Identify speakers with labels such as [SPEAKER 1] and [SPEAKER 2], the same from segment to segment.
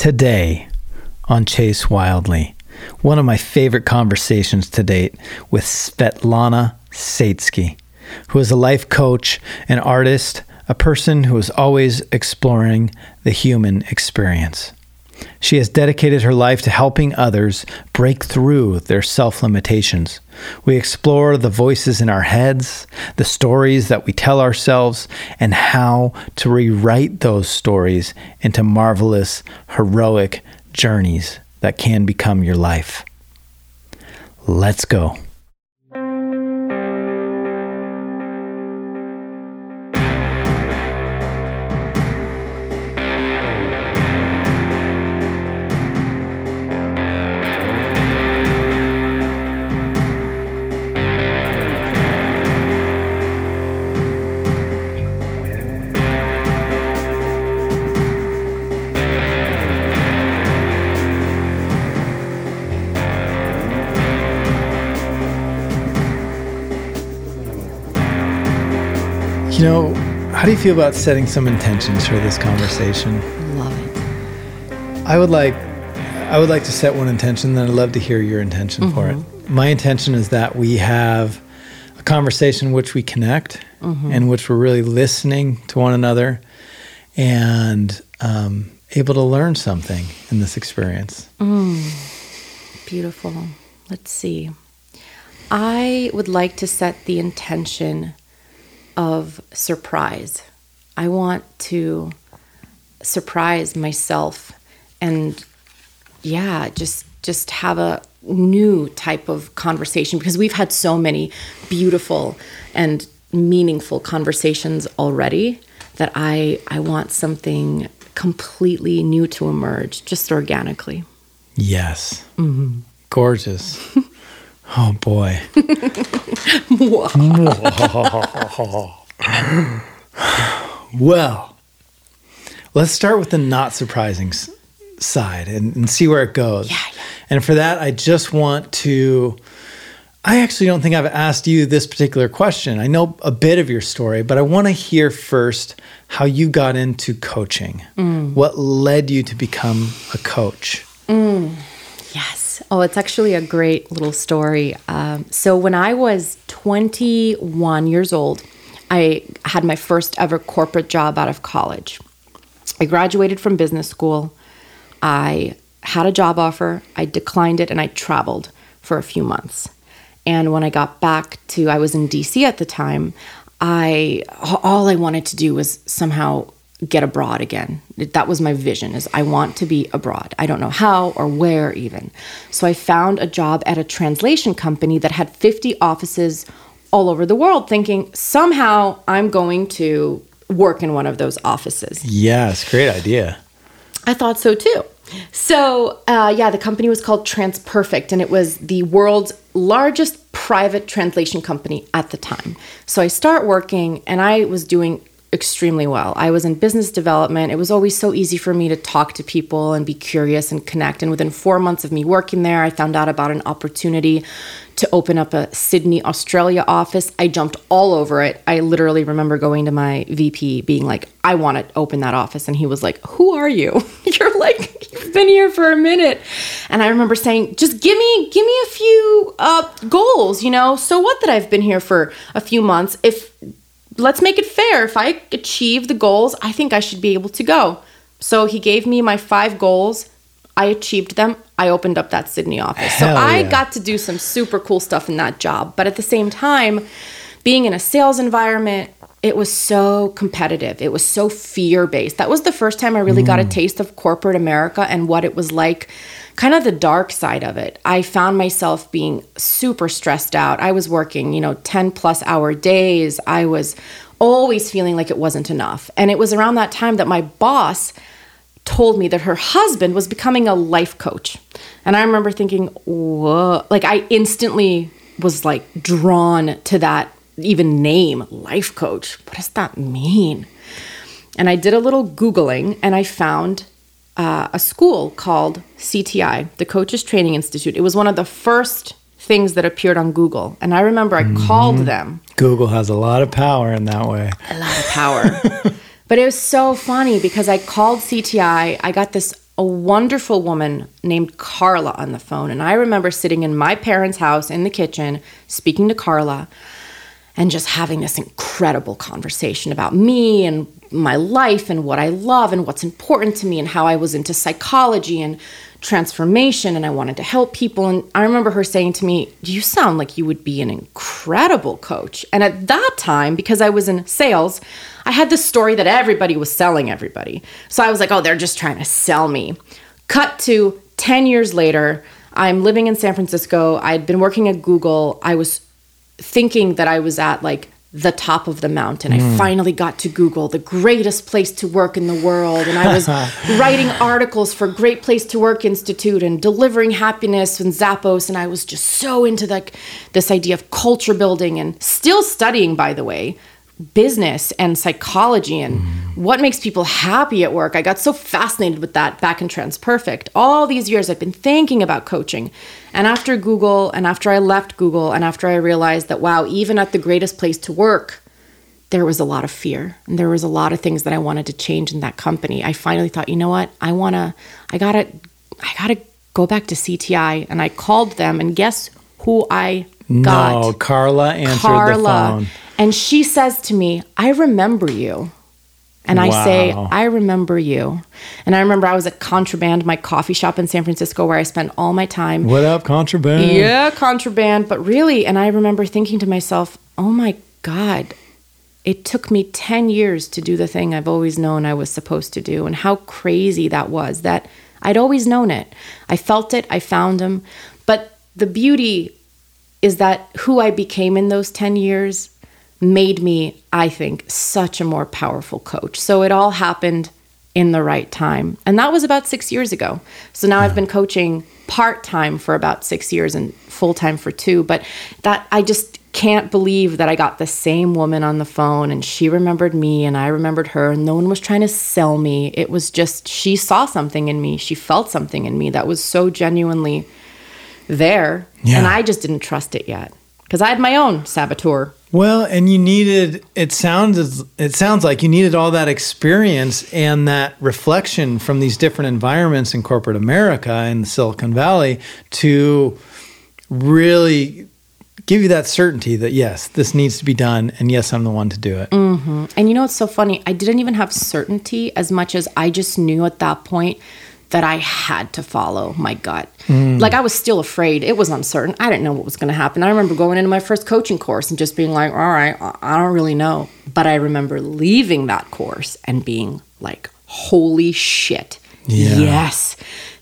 [SPEAKER 1] Today on Chase Wildly, one of my favorite conversations to date with Svetlana Satesky, who is a life coach, an artist, a person who is always exploring the human experience. She has dedicated her life to helping others break through their self limitations. We explore the voices in our heads, the stories that we tell ourselves, and how to rewrite those stories into marvelous, heroic journeys that can become your life. Let's go. Do you feel about setting some intentions for this conversation?
[SPEAKER 2] Love it.
[SPEAKER 1] I would like I would like to set one intention, then I'd love to hear your intention for it. Mm-hmm. My intention is that we have a conversation in which we connect mm-hmm. in which we're really listening to one another and um, able to learn something in this experience. Mm.
[SPEAKER 2] Beautiful. Let's see. I would like to set the intention of surprise. I want to surprise myself and yeah, just just have a new type of conversation because we've had so many beautiful and meaningful conversations already that I I want something completely new to emerge just organically.
[SPEAKER 1] Yes. Mhm. Gorgeous. oh boy. well, let's start with the not surprising side and, and see where it goes.
[SPEAKER 2] Yeah, yeah.
[SPEAKER 1] And for that, I just want to. I actually don't think I've asked you this particular question. I know a bit of your story, but I want to hear first how you got into coaching. Mm. What led you to become a coach? Mm.
[SPEAKER 2] Yes. Oh, it's actually a great little story. Um, so, when I was 21 years old, I had my first ever corporate job out of college. I graduated from business school. I had a job offer. I declined it and I traveled for a few months. And when I got back to, I was in DC at the time, I all I wanted to do was somehow get abroad again. That was my vision is I want to be abroad. I don't know how or where even. So I found a job at a translation company that had 50 offices all over the world thinking somehow I'm going to work in one of those offices.
[SPEAKER 1] Yes, great idea.
[SPEAKER 2] I thought so too. So, uh, yeah, the company was called TransPerfect, and it was the world's largest private translation company at the time. So, I start working, and I was doing extremely well. I was in business development. It was always so easy for me to talk to people and be curious and connect. And within four months of me working there, I found out about an opportunity to open up a Sydney, Australia office. I jumped all over it. I literally remember going to my VP being like, I want to open that office. And he was like, Who are you? You're like, you've been here for a minute. And I remember saying, just give me, give me a few uh, goals, you know? So what that I've been here for a few months. If let's make it fair. If I achieve the goals, I think I should be able to go. So he gave me my five goals. I achieved them. I opened up that Sydney office.
[SPEAKER 1] Hell
[SPEAKER 2] so I
[SPEAKER 1] yeah.
[SPEAKER 2] got to do some super cool stuff in that job. But at the same time, being in a sales environment, it was so competitive. It was so fear based. That was the first time I really got a mm. taste of corporate America and what it was like, kind of the dark side of it. I found myself being super stressed out. I was working, you know, 10 plus hour days. I was always feeling like it wasn't enough. And it was around that time that my boss told me that her husband was becoming a life coach. And I remember thinking, whoa, like I instantly was like drawn to that even name, life coach. What does that mean? And I did a little Googling and I found uh, a school called CTI, the Coaches Training Institute. It was one of the first things that appeared on Google. And I remember I called them
[SPEAKER 1] Google has a lot of power in that way.
[SPEAKER 2] a lot of power. but it was so funny because I called CTI. I got this a wonderful woman named Carla on the phone. And I remember sitting in my parents' house in the kitchen, speaking to Carla, and just having this incredible conversation about me and my life and what I love and what's important to me and how I was into psychology and transformation and I wanted to help people. And I remember her saying to me, You sound like you would be an incredible coach. And at that time, because I was in sales, I had this story that everybody was selling everybody. So I was like, Oh, they're just trying to sell me. Cut to 10 years later, I'm living in San Francisco. I'd been working at Google. I was thinking that I was at like the top of the mountain. Mm. I finally got to Google, the greatest place to work in the world. And I was writing articles for Great Place to Work Institute and delivering happiness and Zappos. And I was just so into like this idea of culture building and still studying, by the way, business and psychology and mm. what makes people happy at work. I got so fascinated with that back in TransPerfect. All these years I've been thinking about coaching. And after Google and after I left Google and after I realized that wow, even at the greatest place to work, there was a lot of fear and there was a lot of things that I wanted to change in that company. I finally thought, you know what? I want to I got to I got to go back to CTI and I called them and guess who I got?
[SPEAKER 1] No, Carla answered Carla. the phone.
[SPEAKER 2] And she says to me, I remember you. And wow. I say, I remember you. And I remember I was at Contraband, my coffee shop in San Francisco, where I spent all my time.
[SPEAKER 1] What up, Contraband?
[SPEAKER 2] Yeah, Contraband. But really, and I remember thinking to myself, oh my God, it took me 10 years to do the thing I've always known I was supposed to do. And how crazy that was that I'd always known it. I felt it, I found him. But the beauty is that who I became in those 10 years made me, I think, such a more powerful coach. So it all happened in the right time. And that was about six years ago. So now yeah. I've been coaching part time for about six years and full time for two. But that I just can't believe that I got the same woman on the phone and she remembered me and I remembered her and no one was trying to sell me. It was just she saw something in me. She felt something in me that was so genuinely there. Yeah. And I just didn't trust it yet because I had my own saboteur.
[SPEAKER 1] Well, and you needed it sounds it sounds like you needed all that experience and that reflection from these different environments in corporate America in Silicon Valley to really give you that certainty that yes, this needs to be done, and yes, I'm the one to do it.
[SPEAKER 2] Mm-hmm. And you know what's so funny? I didn't even have certainty as much as I just knew at that point that I had to follow my gut. Mm. Like I was still afraid. It was uncertain. I didn't know what was going to happen. I remember going into my first coaching course and just being like, all right, I don't really know. But I remember leaving that course and being like, holy shit. Yeah. Yes.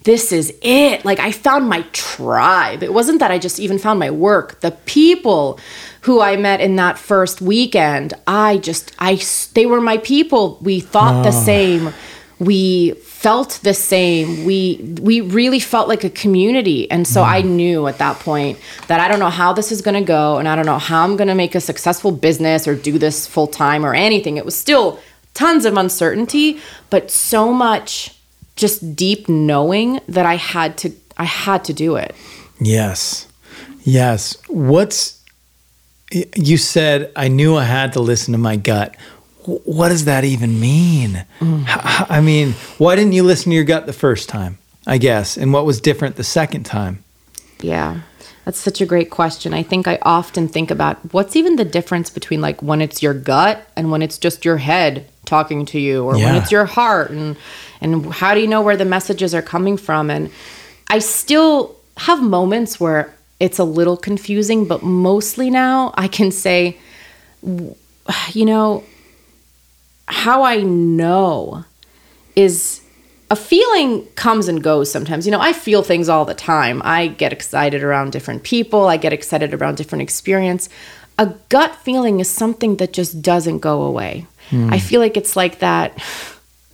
[SPEAKER 2] This is it. Like I found my tribe. It wasn't that I just even found my work. The people who I met in that first weekend, I just I they were my people. We thought oh. the same. We felt the same. We we really felt like a community. And so mm. I knew at that point that I don't know how this is going to go and I don't know how I'm going to make a successful business or do this full time or anything. It was still tons of uncertainty, but so much just deep knowing that I had to I had to do it.
[SPEAKER 1] Yes. Yes. What's you said I knew I had to listen to my gut what does that even mean? Mm. I mean, why didn't you listen to your gut the first time? I guess, and what was different the second time?
[SPEAKER 2] Yeah. That's such a great question. I think I often think about what's even the difference between like when it's your gut and when it's just your head talking to you or yeah. when it's your heart and and how do you know where the messages are coming from and I still have moments where it's a little confusing, but mostly now I can say you know, how I know is a feeling comes and goes sometimes. You know, I feel things all the time. I get excited around different people, I get excited around different experience. A gut feeling is something that just doesn't go away. Mm. I feel like it's like that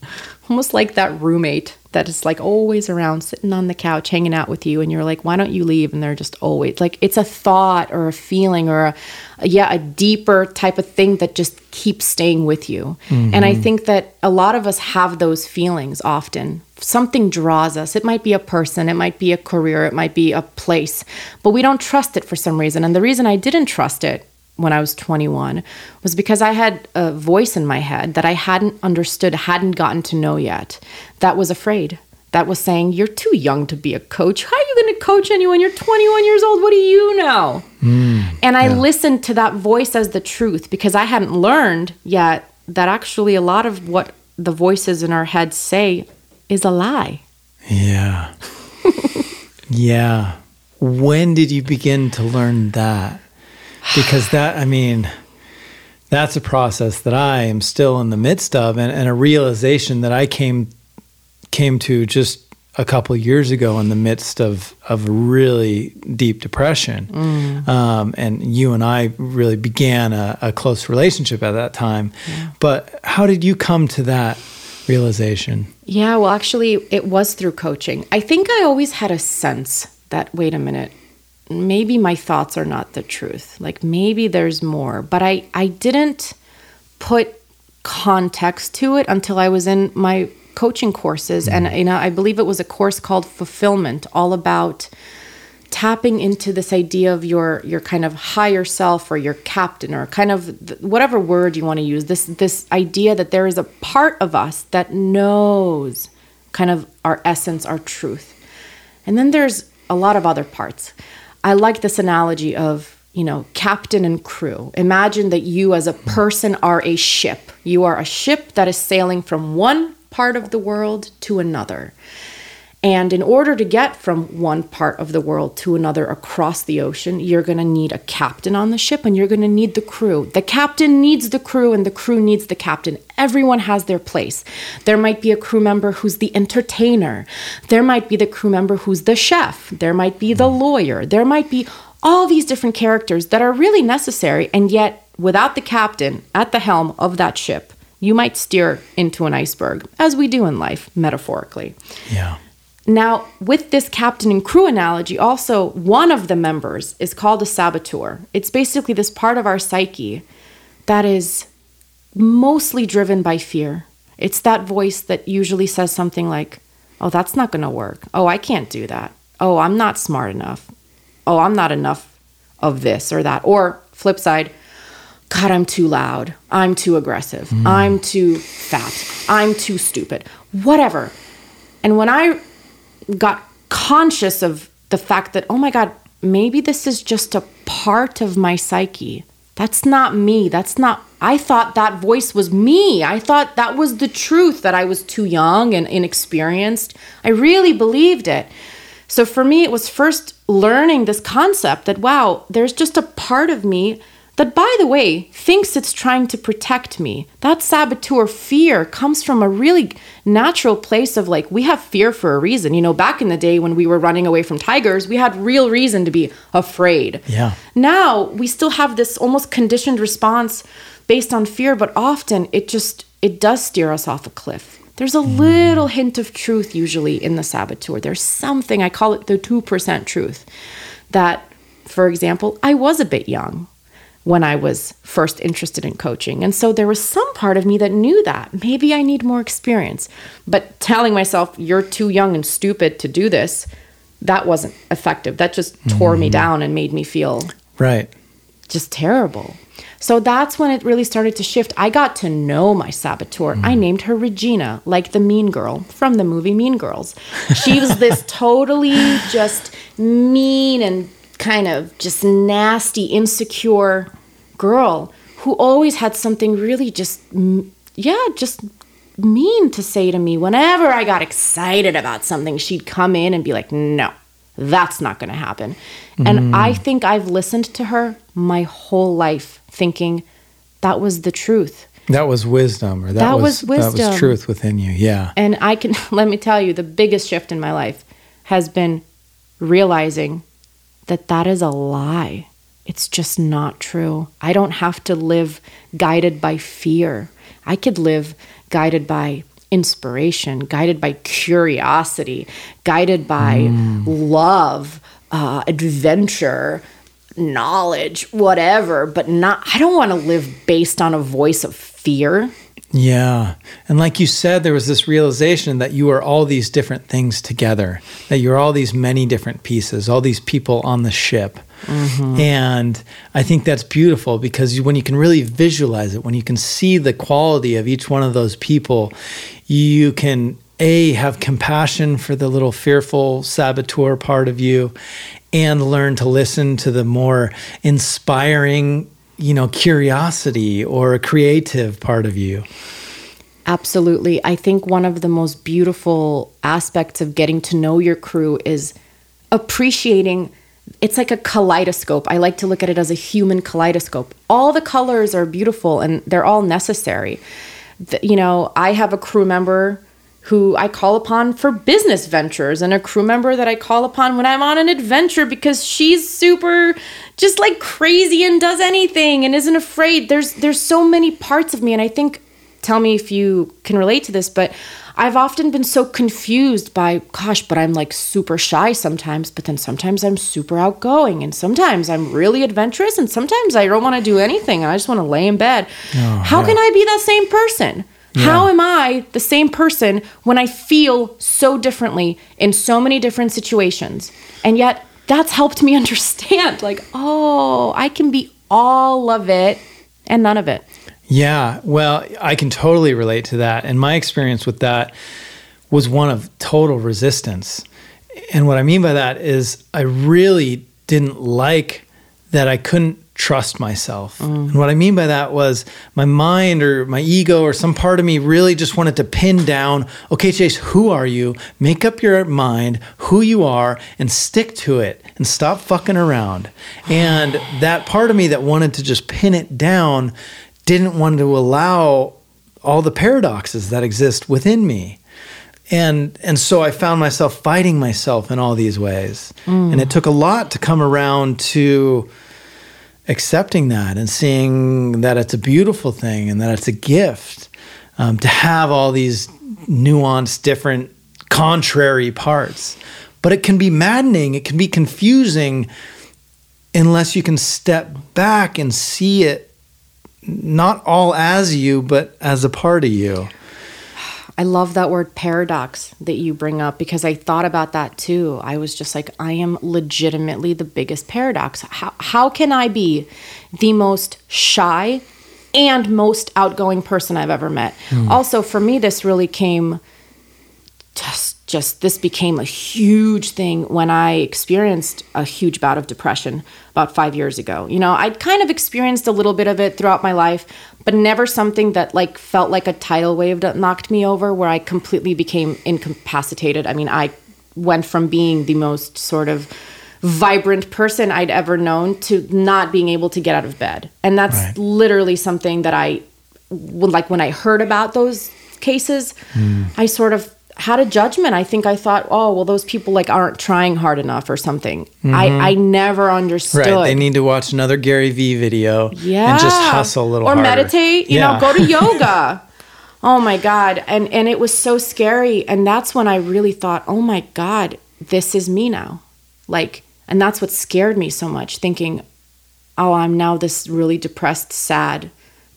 [SPEAKER 2] almost like that roommate that is like always around sitting on the couch hanging out with you and you're like why don't you leave? And they're just always like it's a thought or a feeling or a, yeah a deeper type of thing that just keeps staying with you. Mm-hmm. and i mm-hmm. think that a lot of us have those feelings often. Something draws us. It might be a person. It might be a career. It might be a place. But we don't trust it for some reason. And the reason i didn't trust it when I was 21 was because I had a voice in my head that I hadn't understood, hadn't gotten to know yet, that was afraid, that was saying, You're too young to be a coach. How are you going to coach anyone? You're 21 years old. What do you know? Mm, and I yeah. listened to that voice as the truth because I hadn't learned yet that actually a lot of what the voices in our heads say is a lie.
[SPEAKER 1] Yeah. yeah. When did you begin to learn that? Because that, I mean, that's a process that I am still in the midst of and, and a realization that I came came to just a couple years ago in the midst of of really deep depression, mm. um, and you and I really began a, a close relationship at that time. Yeah. But how did you come to that realization?
[SPEAKER 2] Yeah, well, actually, it was through coaching. I think I always had a sense that wait a minute, maybe my thoughts are not the truth. Like maybe there's more, but I I didn't put context to it until I was in my coaching courses. And you know I believe it was a course called fulfillment all about tapping into this idea of your your kind of higher self or your captain or kind of whatever word you want to use this this idea that there is a part of us that knows kind of our essence our truth. And then there's a lot of other parts i like this analogy of you know, captain and crew. Imagine that you, as a person, are a ship. You are a ship that is sailing from one part of the world to another. And in order to get from one part of the world to another across the ocean, you're going to need a captain on the ship and you're going to need the crew. The captain needs the crew and the crew needs the captain. Everyone has their place. There might be a crew member who's the entertainer. There might be the crew member who's the chef. There might be the lawyer. There might be all these different characters that are really necessary. And yet, without the captain at the helm of that ship, you might steer into an iceberg, as we do in life, metaphorically.
[SPEAKER 1] Yeah.
[SPEAKER 2] Now, with this captain and crew analogy, also one of the members is called a saboteur. It's basically this part of our psyche that is mostly driven by fear. It's that voice that usually says something like, Oh, that's not going to work. Oh, I can't do that. Oh, I'm not smart enough. Oh, I'm not enough of this or that. Or flip side, God, I'm too loud. I'm too aggressive. Mm. I'm too fat. I'm too stupid. Whatever. And when I got conscious of the fact that, oh my God, maybe this is just a part of my psyche. That's not me. That's not, I thought that voice was me. I thought that was the truth, that I was too young and inexperienced. I really believed it. So for me, it was first learning this concept that, wow, there's just a part of me that, by the way, thinks it's trying to protect me. That saboteur fear comes from a really natural place of like, we have fear for a reason. You know, back in the day when we were running away from tigers, we had real reason to be afraid.
[SPEAKER 1] Yeah.
[SPEAKER 2] Now we still have this almost conditioned response based on fear, but often it just, it does steer us off a cliff. There's a mm. little hint of truth usually in the saboteur. There's something, I call it the 2% truth, that, for example, I was a bit young when I was first interested in coaching. And so there was some part of me that knew that maybe I need more experience. But telling myself, you're too young and stupid to do this, that wasn't effective. That just tore mm-hmm. me down and made me feel
[SPEAKER 1] right.
[SPEAKER 2] Just terrible. So that's when it really started to shift. I got to know my saboteur. Mm. I named her Regina, like the mean girl from the movie Mean Girls. She was this totally just mean and kind of just nasty, insecure girl who always had something really just, yeah, just mean to say to me. Whenever I got excited about something, she'd come in and be like, no, that's not going to happen. Mm. And I think I've listened to her my whole life thinking that was the truth.
[SPEAKER 1] That was wisdom, or that, that was, was wisdom. That was truth within you. Yeah.
[SPEAKER 2] And I can let me tell you, the biggest shift in my life has been realizing that that is a lie. It's just not true. I don't have to live guided by fear. I could live guided by inspiration, guided by curiosity, guided by mm. love, uh, adventure, knowledge, whatever, but not, I don't want to live based on a voice of fear.
[SPEAKER 1] Yeah. And like you said, there was this realization that you are all these different things together, that you're all these many different pieces, all these people on the ship. Mm-hmm. And I think that's beautiful because when you can really visualize it, when you can see the quality of each one of those people, you can a have compassion for the little fearful saboteur part of you and learn to listen to the more inspiring you know curiosity or a creative part of you
[SPEAKER 2] Absolutely. I think one of the most beautiful aspects of getting to know your crew is appreciating it's like a kaleidoscope. I like to look at it as a human kaleidoscope. All the colors are beautiful and they're all necessary. The, you know, I have a crew member who I call upon for business ventures and a crew member that I call upon when I'm on an adventure because she's super just like crazy and does anything and isn't afraid. There's there's so many parts of me and I think tell me if you can relate to this, but I've often been so confused by, gosh, but I'm like super shy sometimes, but then sometimes I'm super outgoing, and sometimes I'm really adventurous, and sometimes I don't want to do anything. I just want to lay in bed.
[SPEAKER 1] Oh,
[SPEAKER 2] How
[SPEAKER 1] yeah.
[SPEAKER 2] can I be that same person? How am I the same person when I feel so differently in so many different situations? And yet, that's helped me understand like, oh, I can be all of it and none of it.
[SPEAKER 1] Yeah, well, I can totally relate to that. And my experience with that was one of total resistance. And what I mean by that is I really didn't like that I couldn't trust myself. Mm. And what I mean by that was my mind or my ego or some part of me really just wanted to pin down, okay, Chase, who are you? Make up your mind who you are and stick to it and stop fucking around. And that part of me that wanted to just pin it down didn't want to allow all the paradoxes that exist within me. And and so I found myself fighting myself in all these ways. Mm. And it took a lot to come around to accepting that and seeing that it's a beautiful thing and that it's a gift um, to have all these nuanced, different, contrary parts. But it can be maddening, it can be confusing unless you can step back and see it not all as you, but as a part of you.
[SPEAKER 2] I love that word paradox that you bring up because I thought about that too. I was just like, I am legitimately the biggest paradox. How, how can I be the most shy and most outgoing person I've ever met? Hmm. Also, for me, this really came just just this became a huge thing when I experienced a huge bout of depression about 5 years ago. You know, I'd kind of experienced a little bit of it throughout my life, but never something that like felt like a tidal wave that knocked me over where I completely became incapacitated. I mean, I went from being the most sort of vibrant person I'd ever known to not being able to get out of bed. And that's
[SPEAKER 1] Right.
[SPEAKER 2] literally something that I would like when I heard about those cases, hmm. I sort of had a judgment. I think I thought, oh, well, those people like aren't trying hard enough or something. I, mm-hmm. I never understood.
[SPEAKER 1] Right. They need to watch another Gary Vee video
[SPEAKER 2] yeah.
[SPEAKER 1] and just hustle a little bit.
[SPEAKER 2] or
[SPEAKER 1] harder.
[SPEAKER 2] meditate, you
[SPEAKER 1] Yeah.
[SPEAKER 2] know, go to yoga. Oh my God. And and it was so scary. And that's when I really thought, oh my God, this is me now. Like, and that's what scared me so much, thinking, oh, I'm now this really depressed, sad,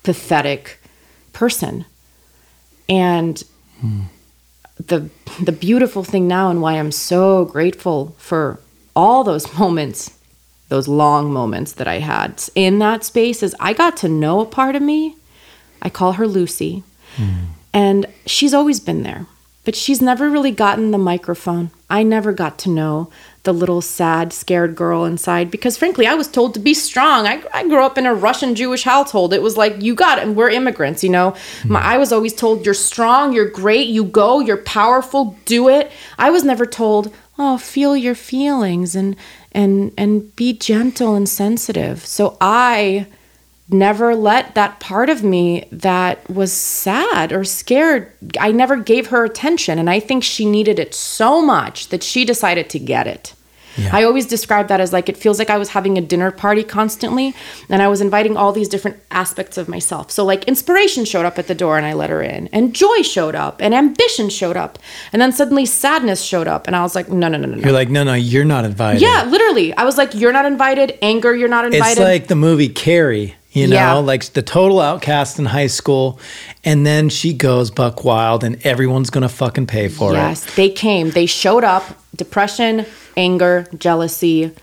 [SPEAKER 2] pathetic person. And hmm. The the beautiful thing now and why I'm so grateful for all those moments, those long moments that I had in that space is I got to know a part of me. I call her Lucy. Hmm. And she's always been there, but she's never really gotten the microphone. I never got to know the little sad, scared girl inside because, frankly, I was told to be strong. I, I grew up in a Russian Jewish household. It was like, you got it, and we're immigrants, you know? My, hmm. I was always told, you're strong, you're great, you go, you're powerful, do it. I was never told, oh, feel your feelings and, and, and be gentle and sensitive. So I never let that part of me that was sad or scared i never gave her attention and i think she needed it so much that she decided to get it
[SPEAKER 1] Yeah.
[SPEAKER 2] i always describe that as like it feels like i was having a dinner party constantly and i was inviting all these different aspects of myself so like inspiration showed up at the door and i let her in and joy showed up and ambition showed up and then suddenly sadness showed up and i was like no no no no no
[SPEAKER 1] You're like, no, no, you're not invited.
[SPEAKER 2] yeah literally i was like you're not invited anger you're not invited
[SPEAKER 1] It's like the movie Carrie, you know,
[SPEAKER 2] Yeah.
[SPEAKER 1] like the total outcast in high school. And then she goes buck wild and everyone's going to fucking pay for
[SPEAKER 2] yes,
[SPEAKER 1] it.
[SPEAKER 2] Yes, they came. They showed up. Depression, anger, jealousy.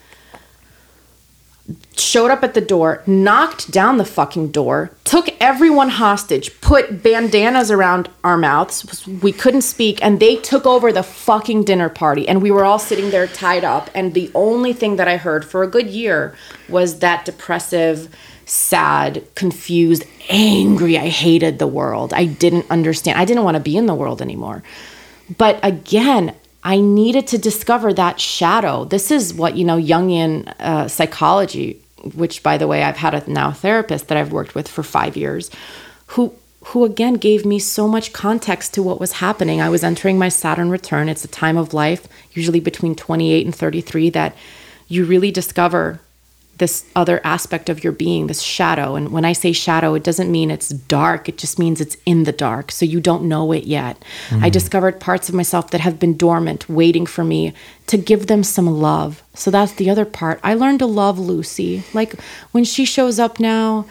[SPEAKER 2] showed up at the door, knocked down the fucking door, took everyone hostage, put bandanas around our mouths. We couldn't speak, and they took over the fucking dinner party. And we were all sitting there tied up. And the only thing that I heard for a good year was that depressive, sad, confused, angry. I hated the world. I didn't understand. I didn't want to be in the world anymore. But again, I needed to discover that shadow. This is what, you know, Jungian uh, psychology, which, by the way, I've had a now therapist that I've worked with for five years, who who again gave me so much context to what was happening. I was entering my Saturn return. It's a time of life, usually between 28 and 33, that you really discover this other aspect of your being, this shadow. And when I say shadow, it doesn't mean it's dark, it just means it's in the dark. So you don't know it yet. Mm-hmm. I discovered parts of myself that have been dormant, waiting for me to give them some love. So that's the other part. I learned to love Lucy. Like when she shows up now,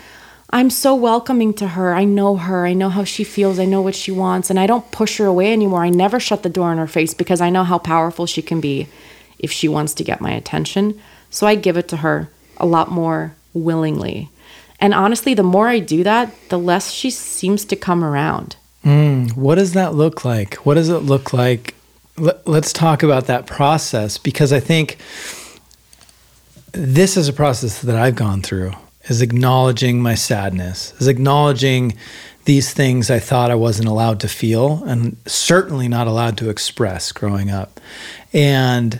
[SPEAKER 2] I'm so welcoming to her. I know her. I know how she feels. I know what she wants. And I don't push her away anymore. I never shut the door in her face because I know how powerful she can be if she wants to get my attention. So I give it to her a lot more willingly. And honestly, the more I do that, the less she seems to come around.
[SPEAKER 1] Mm, what does that look like? What does it look like? Let, let's talk about that process because I think this is a process that I've gone through is acknowledging my sadness, is acknowledging these things I thought I wasn't allowed to feel and certainly not allowed to express growing up. And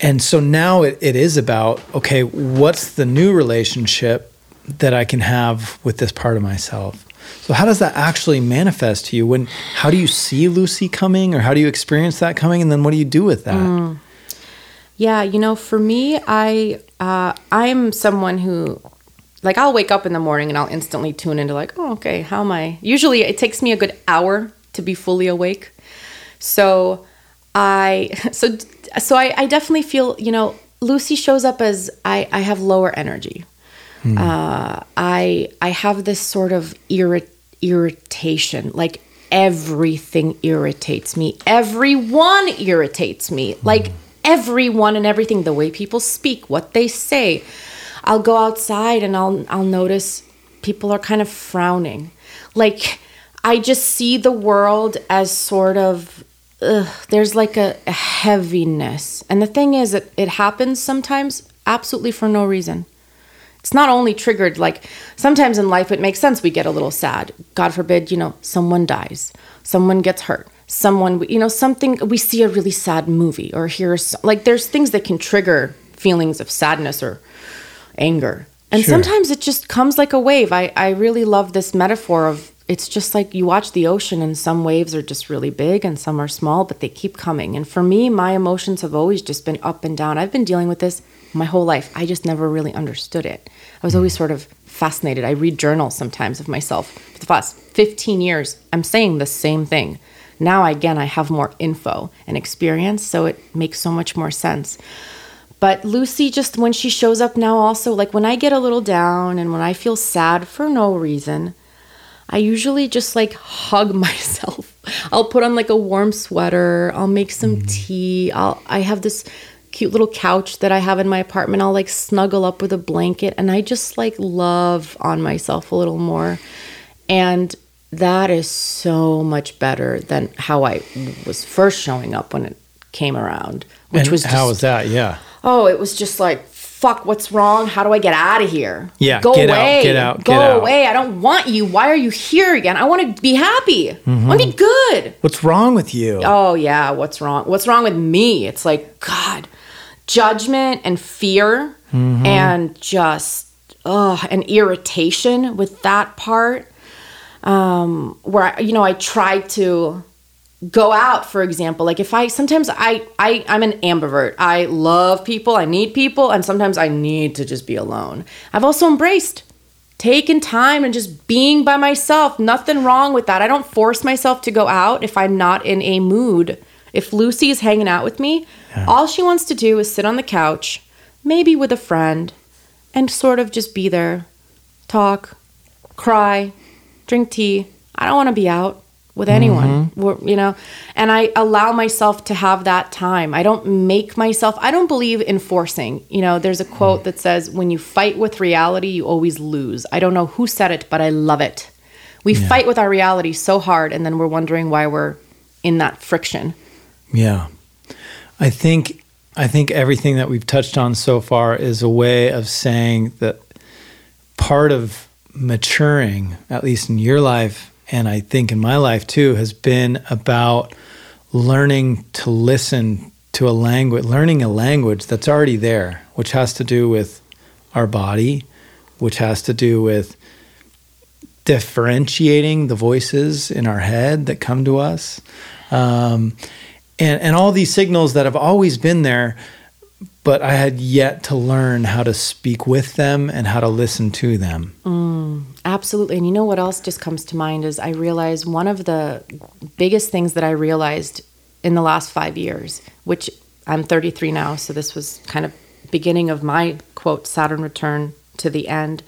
[SPEAKER 1] and so now it, it is about okay what's the new relationship that i can have with this part of myself? So how does that actually manifest to you? When how do you see lucy coming or how do you experience that coming? And then what do you do with that? Mm.
[SPEAKER 2] yeah you know for me i uh, i'm someone who like i'll wake up in the morning and i'll instantly tune into like oh okay how am i? Usually it takes me a good hour to be fully awake. So i so so I, I definitely feel, you know, Lucy shows up as I, I have lower energy. Hmm. Uh, I I have this sort of irrit- irritation, like everything irritates me. Everyone irritates me. Hmm. Like everyone and everything. The way people speak, what they say. I'll go outside and I'll I'll notice people are kind of frowning. Like I just see the world as sort of ugh, there's like a, a, heaviness. And the thing is, it, it happens sometimes absolutely for no reason. It's not only triggered, like sometimes in life it makes sense we get a little sad. God forbid, you know, someone dies, someone gets hurt, someone, you know, something, we see a really sad movie or hear, like there's things that can trigger feelings of sadness or anger. And sure. sometimes it just comes like a wave. I, I really love this metaphor of it's just like you watch the ocean and some waves are just really big and some are small, but they keep coming. And for me, my emotions have always just been up and down. I've been dealing with this my whole life. I just never really understood it. I was always sort of fascinated. I read journals sometimes of myself. For the past 15 years, I'm saying the same thing. Now, again, I have more info and experience, so it makes so much more sense. But Lucy, just when she shows up now, also, like when I get a little down and when I feel sad for no reason, I usually just like hug myself. I'll put on like a warm sweater, I'll make some mm. tea. I'll I have this cute little couch that I have in my apartment. I'll like snuggle up with a blanket and I just like love on myself a little more. And that is so much better than how I was first showing up when it came around,
[SPEAKER 1] which and was just, how was that? Yeah.
[SPEAKER 2] Oh, it was just like fuck, what's wrong? How do I get out of here?
[SPEAKER 1] Yeah,
[SPEAKER 2] go
[SPEAKER 1] get
[SPEAKER 2] away.
[SPEAKER 1] Out, get out.
[SPEAKER 2] Go
[SPEAKER 1] get out.
[SPEAKER 2] away. I don't want you. Why are you here again? I want to be happy. Mm-hmm. I want to be good.
[SPEAKER 1] What's wrong with you?
[SPEAKER 2] Oh yeah, what's wrong? What's wrong with me? It's like God, judgment and fear mm-hmm. and just oh, and irritation with that part. Um, where I, you know I tried to go out for example like if i sometimes I, I i'm an ambivert. I love people i need people and sometimes i need to just be alone. I've also embraced taking time and just being by myself. Nothing wrong with that. I don't force myself to go out if i'm not in a mood. If lucy is hanging out with me yeah. all she wants to do is sit on the couch maybe with a friend and sort of just be there talk cry drink tea. I don't want to be out with anyone, mm-hmm. you know, and I allow myself to have that time. I don't make myself, I don't believe in forcing. You know, there's a quote that says, when you fight with reality, you always lose. I don't know who said it, but I love it. We
[SPEAKER 1] Yeah.
[SPEAKER 2] fight with our reality so hard, and then we're wondering why we're in that friction.
[SPEAKER 1] Yeah. I think I think everything that we've touched on so far is a way of saying that part of maturing, at least in your life and I think in my life too, has been about learning to listen to a language, learning a language that's already there, which has to do with our body, which has to do with differentiating the voices in our head that come to us. Um, and, and all these signals that have always been there, but I had yet to learn how to speak with them and how to listen to them.
[SPEAKER 2] Absolutely. And you know what else just comes to mind is I realized one of the biggest things that I realized in the last five years, which I'm 33 now, so this was kind of beginning of my quote Saturn return to the end,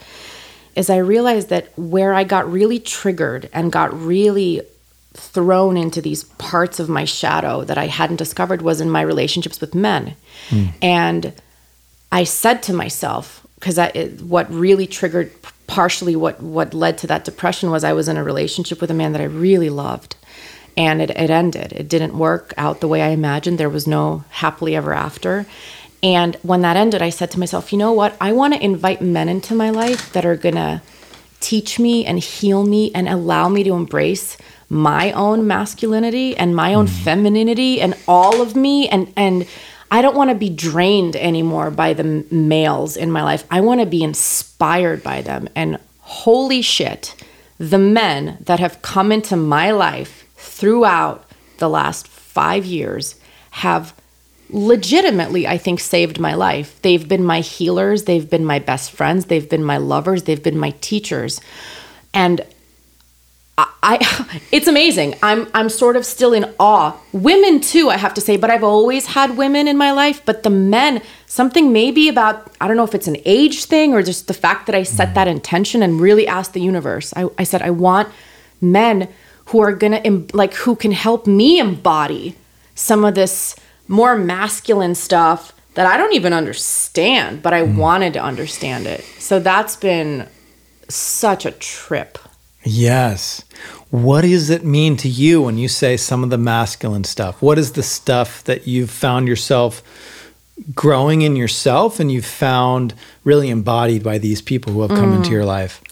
[SPEAKER 2] is I realized that where I got really triggered and got really thrown into these parts of my shadow that I hadn't discovered was in my relationships with men. Hmm. And I said to myself, because what really triggered partially what what led to that depression was I was in a relationship with a man that I really loved, and it, it ended. It didn't work out the way I imagined. There was no happily ever after. And when that ended, I said to myself, you know what? I want to invite men into my life that are gonna teach me and heal me and allow me to embrace my own masculinity and my own mm. femininity and all of me and and I don't want to be drained anymore by the males in my life. I want to be inspired by them and holy shit, the men that have come into my life throughout the last 5 years have legitimately I think saved my life. They've been my healers, they've been my best friends, they've been my lovers, they've been my teachers. And I, it's amazing. I'm I'm sort of still in awe. Women too, I have to say, but I've always had women in my life, but the men, something maybe about I don't know if it's an age thing or just the fact that I set mm. that intention and really asked the universe. I, I said I want men who are gonna em- like who can help me embody some of this more masculine stuff that I don't even understand, but I mm. wanted to understand it. So that's been such a trip.
[SPEAKER 1] Yes. What does it mean to you when you say some of the masculine stuff? What is the stuff that you've found yourself growing in yourself and you've found really embodied by these people who have come into mm. your life?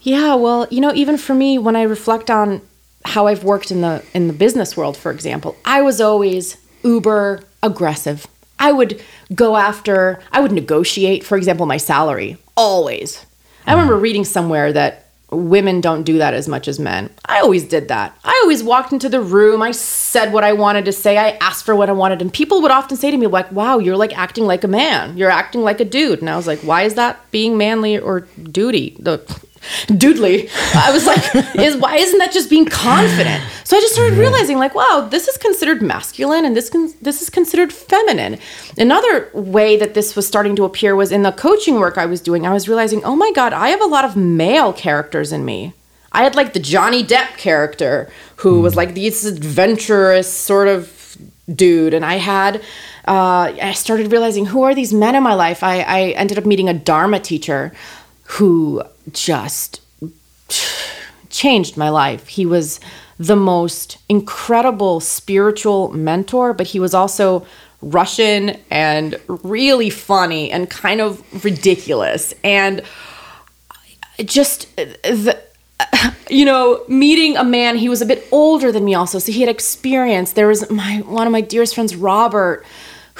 [SPEAKER 2] Yeah, well, you know, even for me, when I reflect on how I've worked in the in the business world, for example, I was always uber aggressive. I would go after, I would negotiate, for example, my salary always. I mm. remember reading somewhere that women don't do that as much as men. I always did that. I always walked into the room, I said what I wanted to say, I asked for what I wanted, and people would often say to me like, "Wow, you're like acting like a man. You're acting like a dude." And I was like, "Why is that being manly or duty?" The doodly. I was like, is why isn't that just being confident? So I just started realizing, like, wow, this is considered masculine and this con- this is considered feminine. Another way that this was starting to appear was in the coaching work I was doing. I was realizing, oh my god, I have a lot of male characters in me. I had like the Johnny Depp character who was like this adventurous sort of dude, and I had. Uh, I started realizing who are these men in my life. I, I ended up meeting a Dharma teacher who just changed my life. He was the most incredible spiritual mentor, but he was also Russian and really funny and kind of ridiculous. And just the you know meeting a man he was a bit older than me also so he had experience there was my one of my dearest friends robert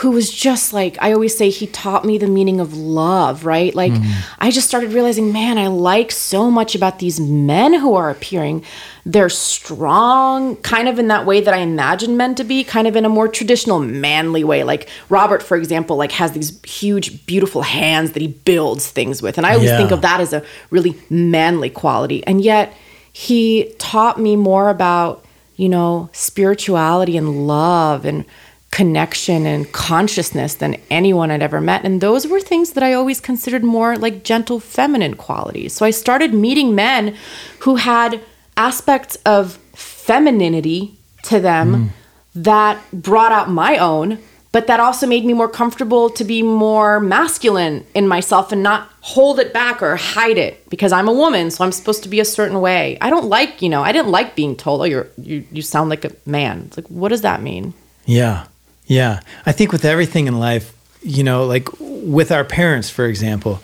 [SPEAKER 2] who was just like I always say he taught me the meaning of love, right? Like mm. I just started realizing, man, I like so much about these men who are appearing. They're strong, kind of in that way that I imagine men to be, kind of in a more traditional manly way. Like Robert, for example, like has these huge, beautiful hands that he builds things with. And I always
[SPEAKER 1] Yeah.
[SPEAKER 2] think of that as a really manly quality. And yet he taught me more about, you know, spirituality and love and connection and consciousness than anyone I'd ever met. And those were things that I always considered more like gentle feminine qualities. So I started meeting men who had aspects of femininity to them hmm. that brought out my own, but that also made me more comfortable to be more masculine in myself and not hold it back or hide it because I'm a woman, so I'm supposed to be a certain way. I don't like, you know, I didn't like being told, "Oh, you're you you sound like a man." It's like, what does that mean?
[SPEAKER 1] Yeah. Yeah. I think with everything in life, you know, like with our parents, for example,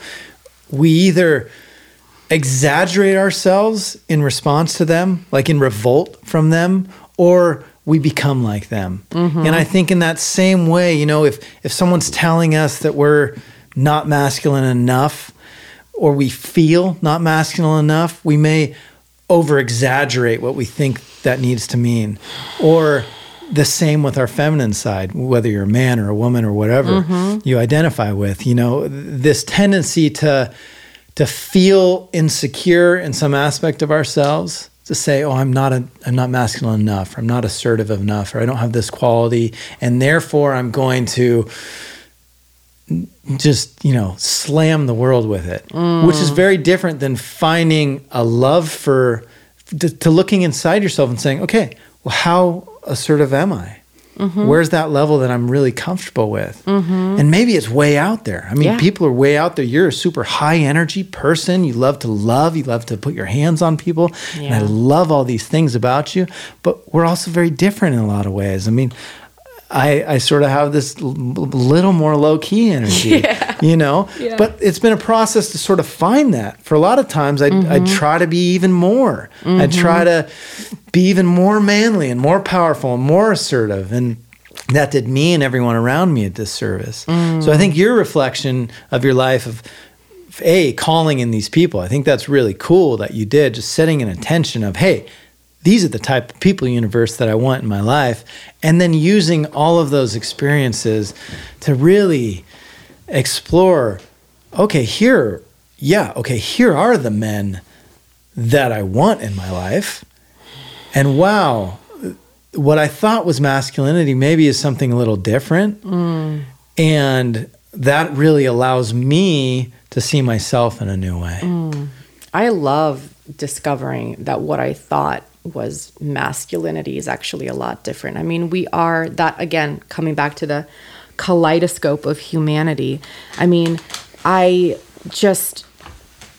[SPEAKER 1] we either exaggerate ourselves in response to them, like in revolt from them, or we become like them. Mm-hmm. And I think in that same way, you know, if if someone's telling us that we're not masculine enough or we feel not masculine enough, we may over exaggerate what we think that needs to mean. Or the same with our feminine side, whether you're a man or a woman or whatever mm-hmm. you identify with, you know, this tendency to to feel insecure in some aspect of ourselves to say oh i'm not a, i'm not masculine enough or i'm not assertive enough or i don't have this quality and therefore i'm going to just you know slam the world with it. Mm. Which is very different than finding a love for to, to looking inside yourself and saying okay well how assertive am i? Mm-hmm. Where's that level that i'm really comfortable with? Mm-hmm. And maybe it's way out there. I mean
[SPEAKER 2] Yeah.
[SPEAKER 1] people are way out there. You're a super high energy person. You love to love. You love to put your hands on people. And i love all these things about you. But we're also very different in a lot of ways. I mean I, I sort of have this l- little more low key energy, you know.
[SPEAKER 2] Yeah.
[SPEAKER 1] But it's been a process to sort of find that. For a lot of times, I
[SPEAKER 2] Mm-hmm.
[SPEAKER 1] I try to be even more. I try to be even more manly and more powerful and more assertive, and that did me and everyone around me a disservice.
[SPEAKER 2] Mm.
[SPEAKER 1] So I think your reflection of your life of a calling in these people, I think that's really cool that you did. Just setting an intention of hey these are the type of people universe that I want in my life. And then using all of those experiences to really explore okay, here, yeah, okay, here are the men that I want in my life. And wow, what I thought was masculinity maybe is something a little different. Mm. And that really allows me to see myself in a new way. Mm.
[SPEAKER 2] I love discovering that what I thought was masculinity is actually a lot different. I mean, we are that again coming back to the kaleidoscope of humanity. I mean, I just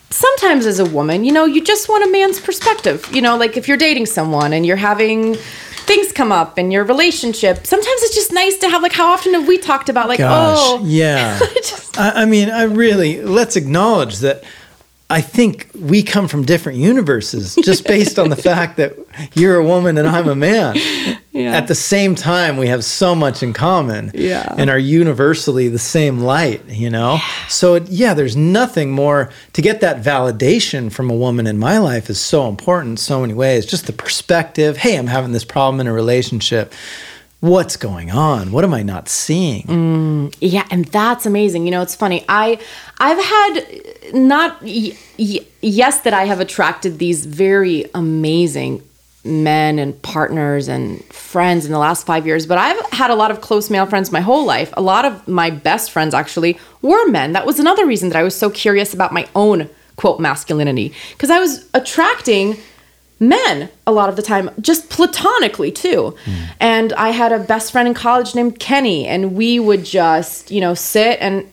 [SPEAKER 2] sometimes as a woman, you know, you just want a man's perspective. You know, like if you're dating someone and you're having things come up in your relationship, sometimes it's just nice to have like how often have we talked about like,
[SPEAKER 1] Gosh,
[SPEAKER 2] oh,
[SPEAKER 1] yeah.
[SPEAKER 2] just-
[SPEAKER 1] I, I mean, I really let's acknowledge that. I think we come from different universes just based on the fact that you're a woman and I'm a man.
[SPEAKER 2] Yeah.
[SPEAKER 1] At the same time, we have so much in common
[SPEAKER 2] Yeah.
[SPEAKER 1] and are universally the same light, you know? So, it, yeah, there's nothing more to get that validation from a woman in my life is so important in so many ways. Just the perspective hey, I'm having this problem in a relationship. What's going on? What am I not seeing?
[SPEAKER 2] Mm, yeah, and that's amazing. You know, it's funny. I I've had not y- y- yes that I have attracted these very amazing men and partners and friends in the last 5 years, but I've had a lot of close male friends my whole life. A lot of my best friends actually were men. That was another reason that I was so curious about my own quote masculinity because I was attracting men a lot of the time, just platonically too. And I had a best friend in college named Kenny, and we would just, you know, sit and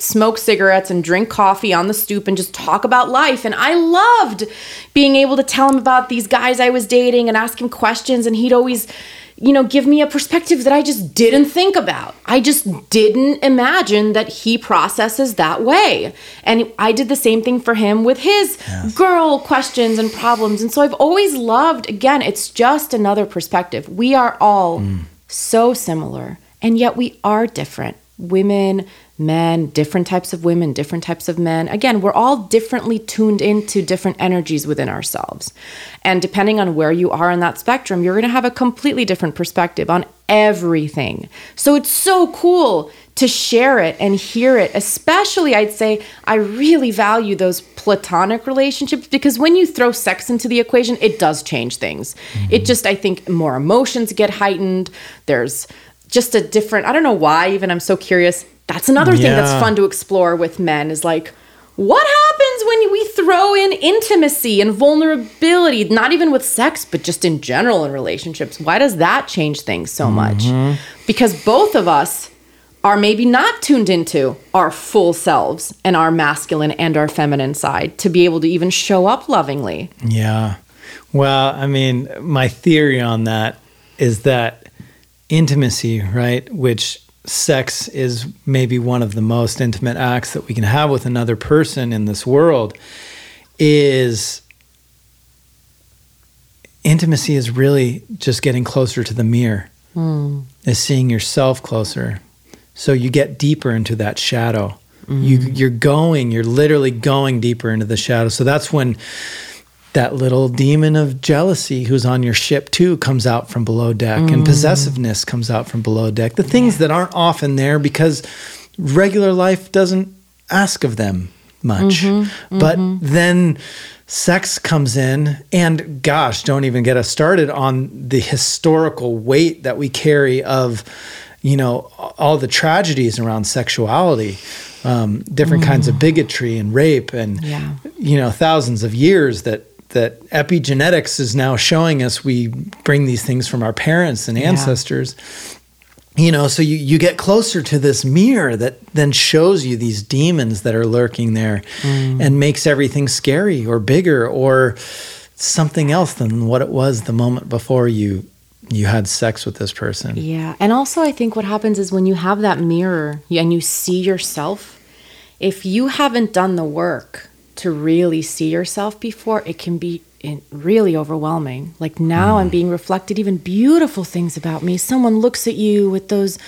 [SPEAKER 2] smoke cigarettes and drink coffee on the stoop and just talk about life. And I loved being able to tell him about these guys I was dating and ask him questions. And he'd always, you know, give me a perspective that I just didn't think about. I just didn't imagine that he processes that way. And I did the same thing for him with his girl questions and problems. And so I've always loved, again, it's just another perspective. We are all mm. so similar, and yet we are different. Women, men, different types of women, different types of men. Again, we're all differently tuned into different energies within ourselves. And depending on where you are in that spectrum, you're going to have a completely different perspective on everything. So it's so cool to share it and hear it. Especially, I'd say, I really value those platonic relationships because when you throw sex into the equation, it does change things. It mm-hmm. just, I think, more emotions get heightened. There's just a different, I don't know why, even I'm so curious. That's another thing that's fun to explore with men is like, what happens when we throw in intimacy and vulnerability, not even with sex, but just in general in relationships? Why does that change things so much? Mm-hmm. Because both of us are maybe not tuned into our full selves and our masculine and our feminine side to be able to even show up lovingly.
[SPEAKER 1] Yeah. Well, I mean, my theory on that is that intimacy, right, which sex is maybe one of the most intimate acts that we can have with another person in this world, is intimacy is really just getting closer to the mirror, hmm. is seeing yourself closer. So you get deeper into that shadow. You, mm. you're going, you're literally going deeper into the shadow. So that's when that little demon of jealousy who's on your ship too comes out from below deck and mm. possessiveness comes out from below deck. The things that aren't often there because regular life doesn't ask of them much. Mm-hmm, but mm-hmm. then sex comes in and gosh don't even get us started on the historical weight that we carry of you know all the tragedies around sexuality um, different kinds of mm. bigotry and rape and
[SPEAKER 2] Yeah.
[SPEAKER 1] you know thousands of years that that epigenetics is now showing us we bring these things from our parents and ancestors. You know so you, you get closer to this mirror that then shows you these demons that are lurking there mm. and makes everything scary or bigger or something else than what it was the moment before you you had sex with this person.
[SPEAKER 2] Yeah. And also, I think what happens is when you have that mirror and you see yourself, if you haven't done the work to really see yourself before, it can be really overwhelming. Like now, I'm mm. being reflected even beautiful things about me. Someone looks at you with those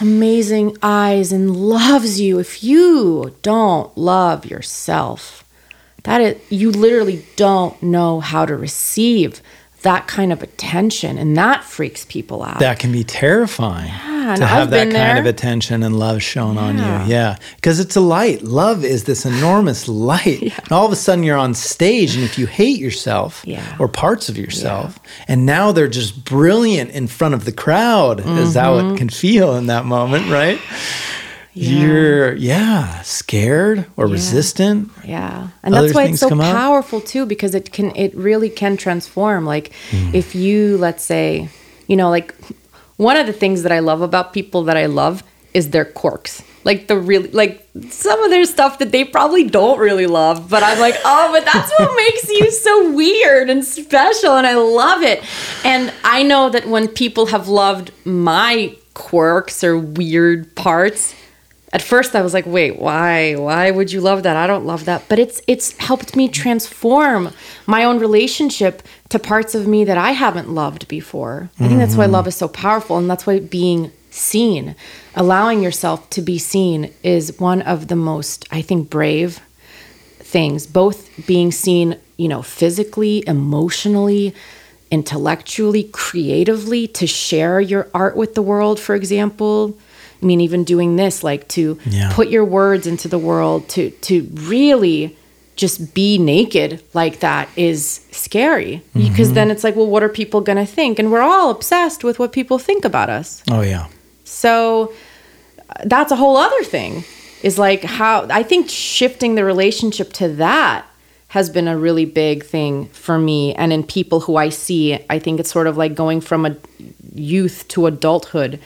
[SPEAKER 2] amazing eyes and loves you. If you don't love yourself, that is, you literally don't know how to receive that kind of attention, and that freaks people out.
[SPEAKER 1] that can be terrifying
[SPEAKER 2] Yeah,
[SPEAKER 1] to have
[SPEAKER 2] I've
[SPEAKER 1] that kind of attention and love shown on you. Yeah. Because it's a light. Love is this enormous light. And all of a sudden you're on stage, and if you hate yourself
[SPEAKER 2] Yeah.
[SPEAKER 1] or parts of yourself, and now they're just brilliant in front of the crowd, is how
[SPEAKER 2] Mm-hmm.
[SPEAKER 1] it can feel in that moment, right? You're, yeah, scared or resistant.
[SPEAKER 2] Yeah. And
[SPEAKER 1] Other
[SPEAKER 2] that's why it's so
[SPEAKER 1] come up?
[SPEAKER 2] powerful too because it can it really can transform like
[SPEAKER 1] Mm.
[SPEAKER 2] if you let's say, you know, like one of the things that I love about people that I love is their quirks. Like the really like some of their stuff that they probably don't really love, but I'm like, "Oh, but that's what makes you so weird and special and I love it." And I know that when people have loved my quirks or weird parts, at first I was like, wait, why? Why would you love that? I don't love that. But it's it's helped me transform my own relationship to parts of me that I haven't loved before. I think that's why mm-hmm. love is so powerful and that's why being seen, allowing yourself to be seen is one of the most I think brave things, both being seen, you know, physically, emotionally, intellectually, creatively, to share your art with the world, for example. I mean, even doing this, like to
[SPEAKER 1] Yeah.
[SPEAKER 2] put your words into the world, to to really just be naked like that is scary because mm-hmm. then it's like, well, what are people gonna think? And we're all obsessed with what people think about us.
[SPEAKER 1] Oh, yeah.
[SPEAKER 2] So that's a whole other thing. Is like how I think shifting the relationship to that has been a really big thing for me and in people who I see. I think it's sort of like going from a youth to adulthood.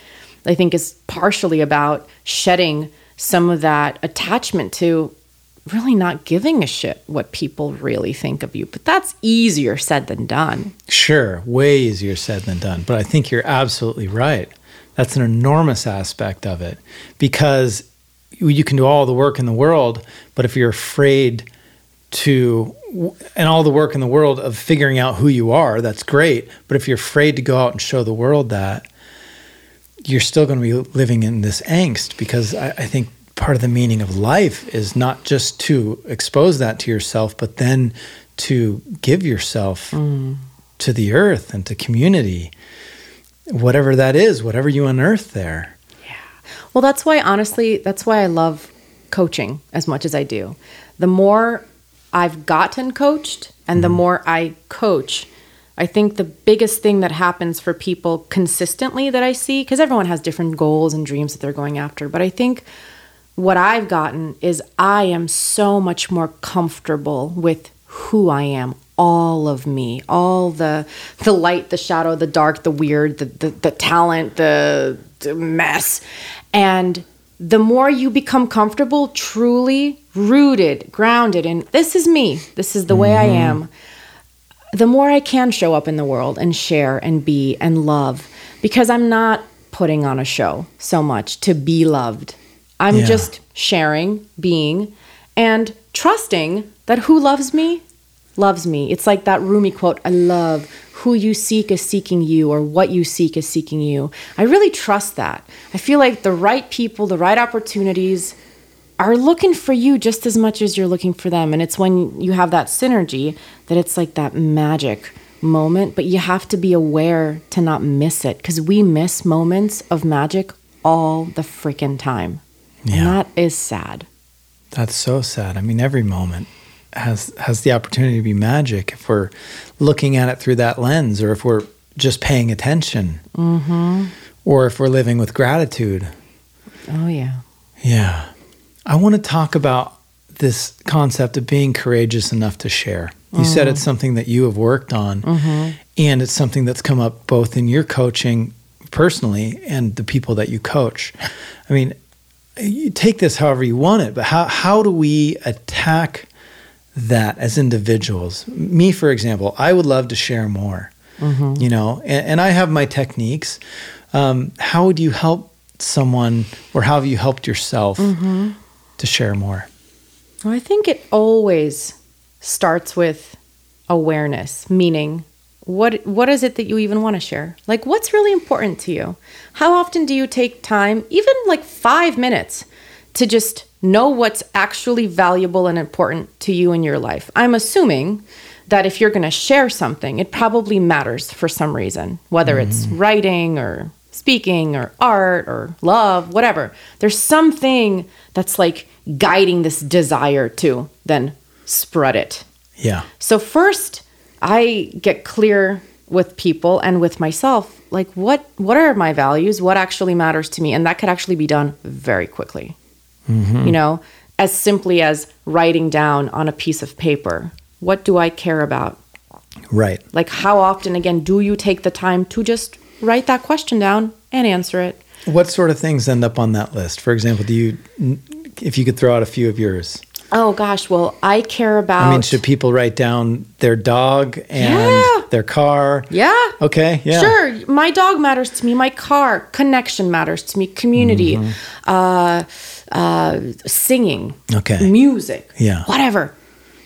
[SPEAKER 2] I think is partially about shedding some of that attachment to really not giving a shit what people really think of you. But that's easier said than done.
[SPEAKER 1] Sure, way easier said than done. But I think you're absolutely right. That's an enormous aspect of it because you- can do all the work in the world, but if you're afraid to, and all the work in the world of figuring out who you are, that's great. But if you're afraid to go out and show the world that, you're still going to be living in this angst because I, I think part of the meaning of life is not just to expose that to yourself, but then to give yourself mm. to the earth and to community, whatever that is, whatever you unearth there. Yeah.
[SPEAKER 2] Well, that's why, honestly, that's why I love coaching as much as I do. The more I've gotten coached and the mm-hmm. more I coach, I think the biggest thing that happens for people consistently that I see, because everyone has different goals and dreams that they're going after, but I think what I've gotten is I am so much more comfortable with who I am, all of me, all the the light, the shadow, the dark, the weird, the the, the talent, the, the mess. And the more you become comfortable, truly rooted, grounded, and this is me, this is the way I mm-hmm. am, the more I can show up in the world and share and be and love because I'm not putting on a show so much to be loved. I'm
[SPEAKER 1] Yeah.
[SPEAKER 2] just sharing, being, and trusting that who loves me loves me. It's like that Rumi quote I love who you seek is seeking you, or what you seek is seeking you. I really trust that. I feel like the right people, the right opportunities are looking for you just as much as you're looking for them. And it's when you have that synergy that it's like that magic moment, but you have to be aware to not miss it because we miss moments of magic all the freaking time.
[SPEAKER 1] Yeah.
[SPEAKER 2] And that is sad.
[SPEAKER 1] That's so sad. I mean, every moment has has the opportunity to be magic if we're looking at it through that lens, or if we're just paying attention, mm-hmm. or if we're living with gratitude.
[SPEAKER 2] Oh, yeah.
[SPEAKER 1] Yeah, I want to talk about this concept of being courageous enough to share. You said it's something that you have worked on, and it's something that's come up both in your coaching personally and the people that you coach. I mean, you take this however you want it, but how, how do we attack that as individuals? Me, for example, I would love to share more, you know, and, and I have my techniques. Um, how would you help someone, or how have you helped yourself to share more?
[SPEAKER 2] Well, I think it always starts with awareness, meaning what what is it that you even want to share? Like what's really important to you? How often do you take time, even like 5 minutes, to just know what's actually valuable and important to you in your life? I'm assuming that if you're going to share something, it probably matters for some reason, whether it's mm-hmm. writing or speaking or art or love, whatever. There's something that's like guiding this desire to then spread it.
[SPEAKER 1] Yeah.
[SPEAKER 2] So first, I get clear with people and with myself like what what are my values what actually matters to me and that could actually be done very quickly mm-hmm. you know as simply as writing down on a piece of paper what do i care about
[SPEAKER 1] Right.
[SPEAKER 2] like how often again do you take the time to just write that question down and answer it
[SPEAKER 1] What sort of things end up on that list? For example, do you, if you could throw out a few of yours?
[SPEAKER 2] Oh gosh well i care about
[SPEAKER 1] I mean, should people write down their dog and
[SPEAKER 2] Yeah.
[SPEAKER 1] their car?
[SPEAKER 2] yeah
[SPEAKER 1] Okay. Yeah.
[SPEAKER 2] Sure, my dog matters to me. My car connection matters to me. Community, uh, uh, singing,
[SPEAKER 1] Okay.
[SPEAKER 2] music,
[SPEAKER 1] Yeah.
[SPEAKER 2] whatever.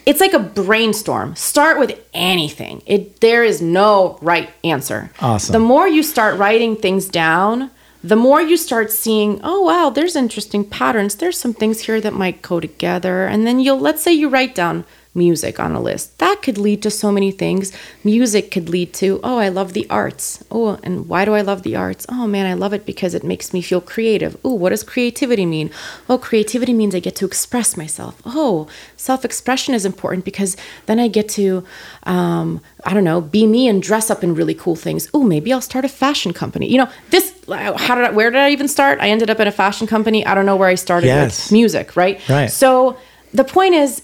[SPEAKER 2] It's like a brainstorm. Start with anything. It there is no right answer.
[SPEAKER 1] Awesome.
[SPEAKER 2] The more you start writing things down, the more you start seeing, oh wow, there's interesting patterns. There's some things here that might go together. And then you'll let's say you write down music on a list. That could lead to so many things. Music could lead to, oh, I love the arts. Oh, and why do I love the arts? Oh man, I love it because it makes me feel creative. Oh, what does creativity mean? Oh, creativity means I get to express myself. Oh, self expression is important because then I get to, um, I don't know, be me and dress up in really cool things. Oh, maybe I'll start a fashion company. You know, this, how did I, where did I even start? I ended up in a fashion company. I don't know where I started
[SPEAKER 1] Yes.
[SPEAKER 2] with music, right?
[SPEAKER 1] Right.
[SPEAKER 2] So the point is,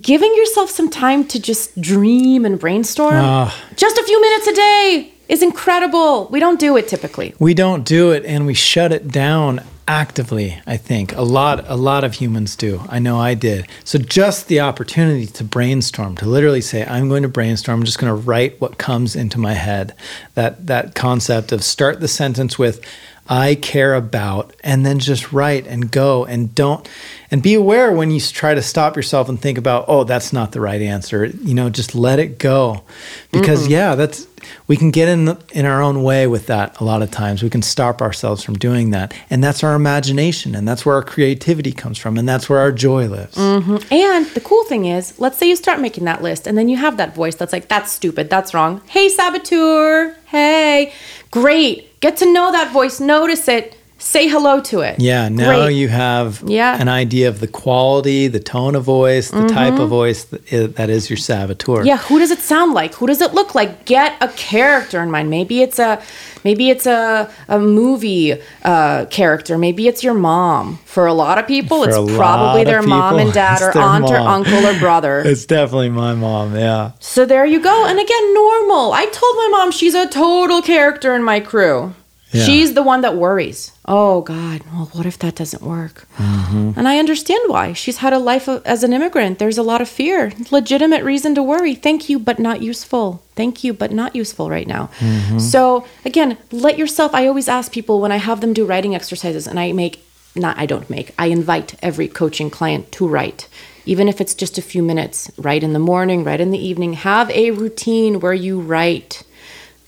[SPEAKER 2] giving yourself some time to just dream and brainstorm,
[SPEAKER 1] Ah.
[SPEAKER 2] just a few minutes a day is incredible. We don't do it typically.
[SPEAKER 1] We don't do it and we shut it down actively, I think. A lot a lot of humans do. I know I did. So just the opportunity to brainstorm, to literally say I'm going to brainstorm, I'm just going to write what comes into my head. That that concept of start the sentence with I care about and then just write and go and don't and be aware when you try to stop yourself and think about oh that's not the right answer. You know just let it go. Because mm-hmm. yeah that's we can get in the, in our own way with that a lot of times. We can stop ourselves from doing that. And that's our imagination and that's where our creativity comes from and that's where our joy lives. Mm-hmm.
[SPEAKER 2] And the cool thing is, let's say you start making that list and then you have that voice that's like, that's stupid, that's wrong. Hey, saboteur. Hey, great. Get to know that voice, notice it, say hello to it.
[SPEAKER 1] Yeah, now
[SPEAKER 2] Great.
[SPEAKER 1] you have
[SPEAKER 2] Yeah.
[SPEAKER 1] an idea of the quality, the tone of voice, the type of voice that is, that is your saboteur.
[SPEAKER 2] Yeah, who does it sound like? Who does it look like? Get a character in mind. Maybe it's a maybe it's a a movie uh, character. Maybe it's your mom. For a lot of people,
[SPEAKER 1] For
[SPEAKER 2] it's probably their mom and dad or aunt or uncle or brother.
[SPEAKER 1] It's definitely my mom, yeah.
[SPEAKER 2] so there you go. And again, normal. I told my mom she's a total character in my crew.
[SPEAKER 1] Yeah.
[SPEAKER 2] She's the one that worries. Oh God, well, what if that doesn't work?
[SPEAKER 1] Mm-hmm.
[SPEAKER 2] And I understand why. She's had a life of, as an immigrant. There's a lot of fear, legitimate reason to worry. Thank you, but not useful. Thank you, but not useful right now.
[SPEAKER 1] Mm-hmm.
[SPEAKER 2] So again, let yourself. I always ask people when I have them do writing exercises, and I make not. I don't make. I invite every coaching client to write. Even if it's just a few minutes, write in the morning, write in the evening. Have a routine where you write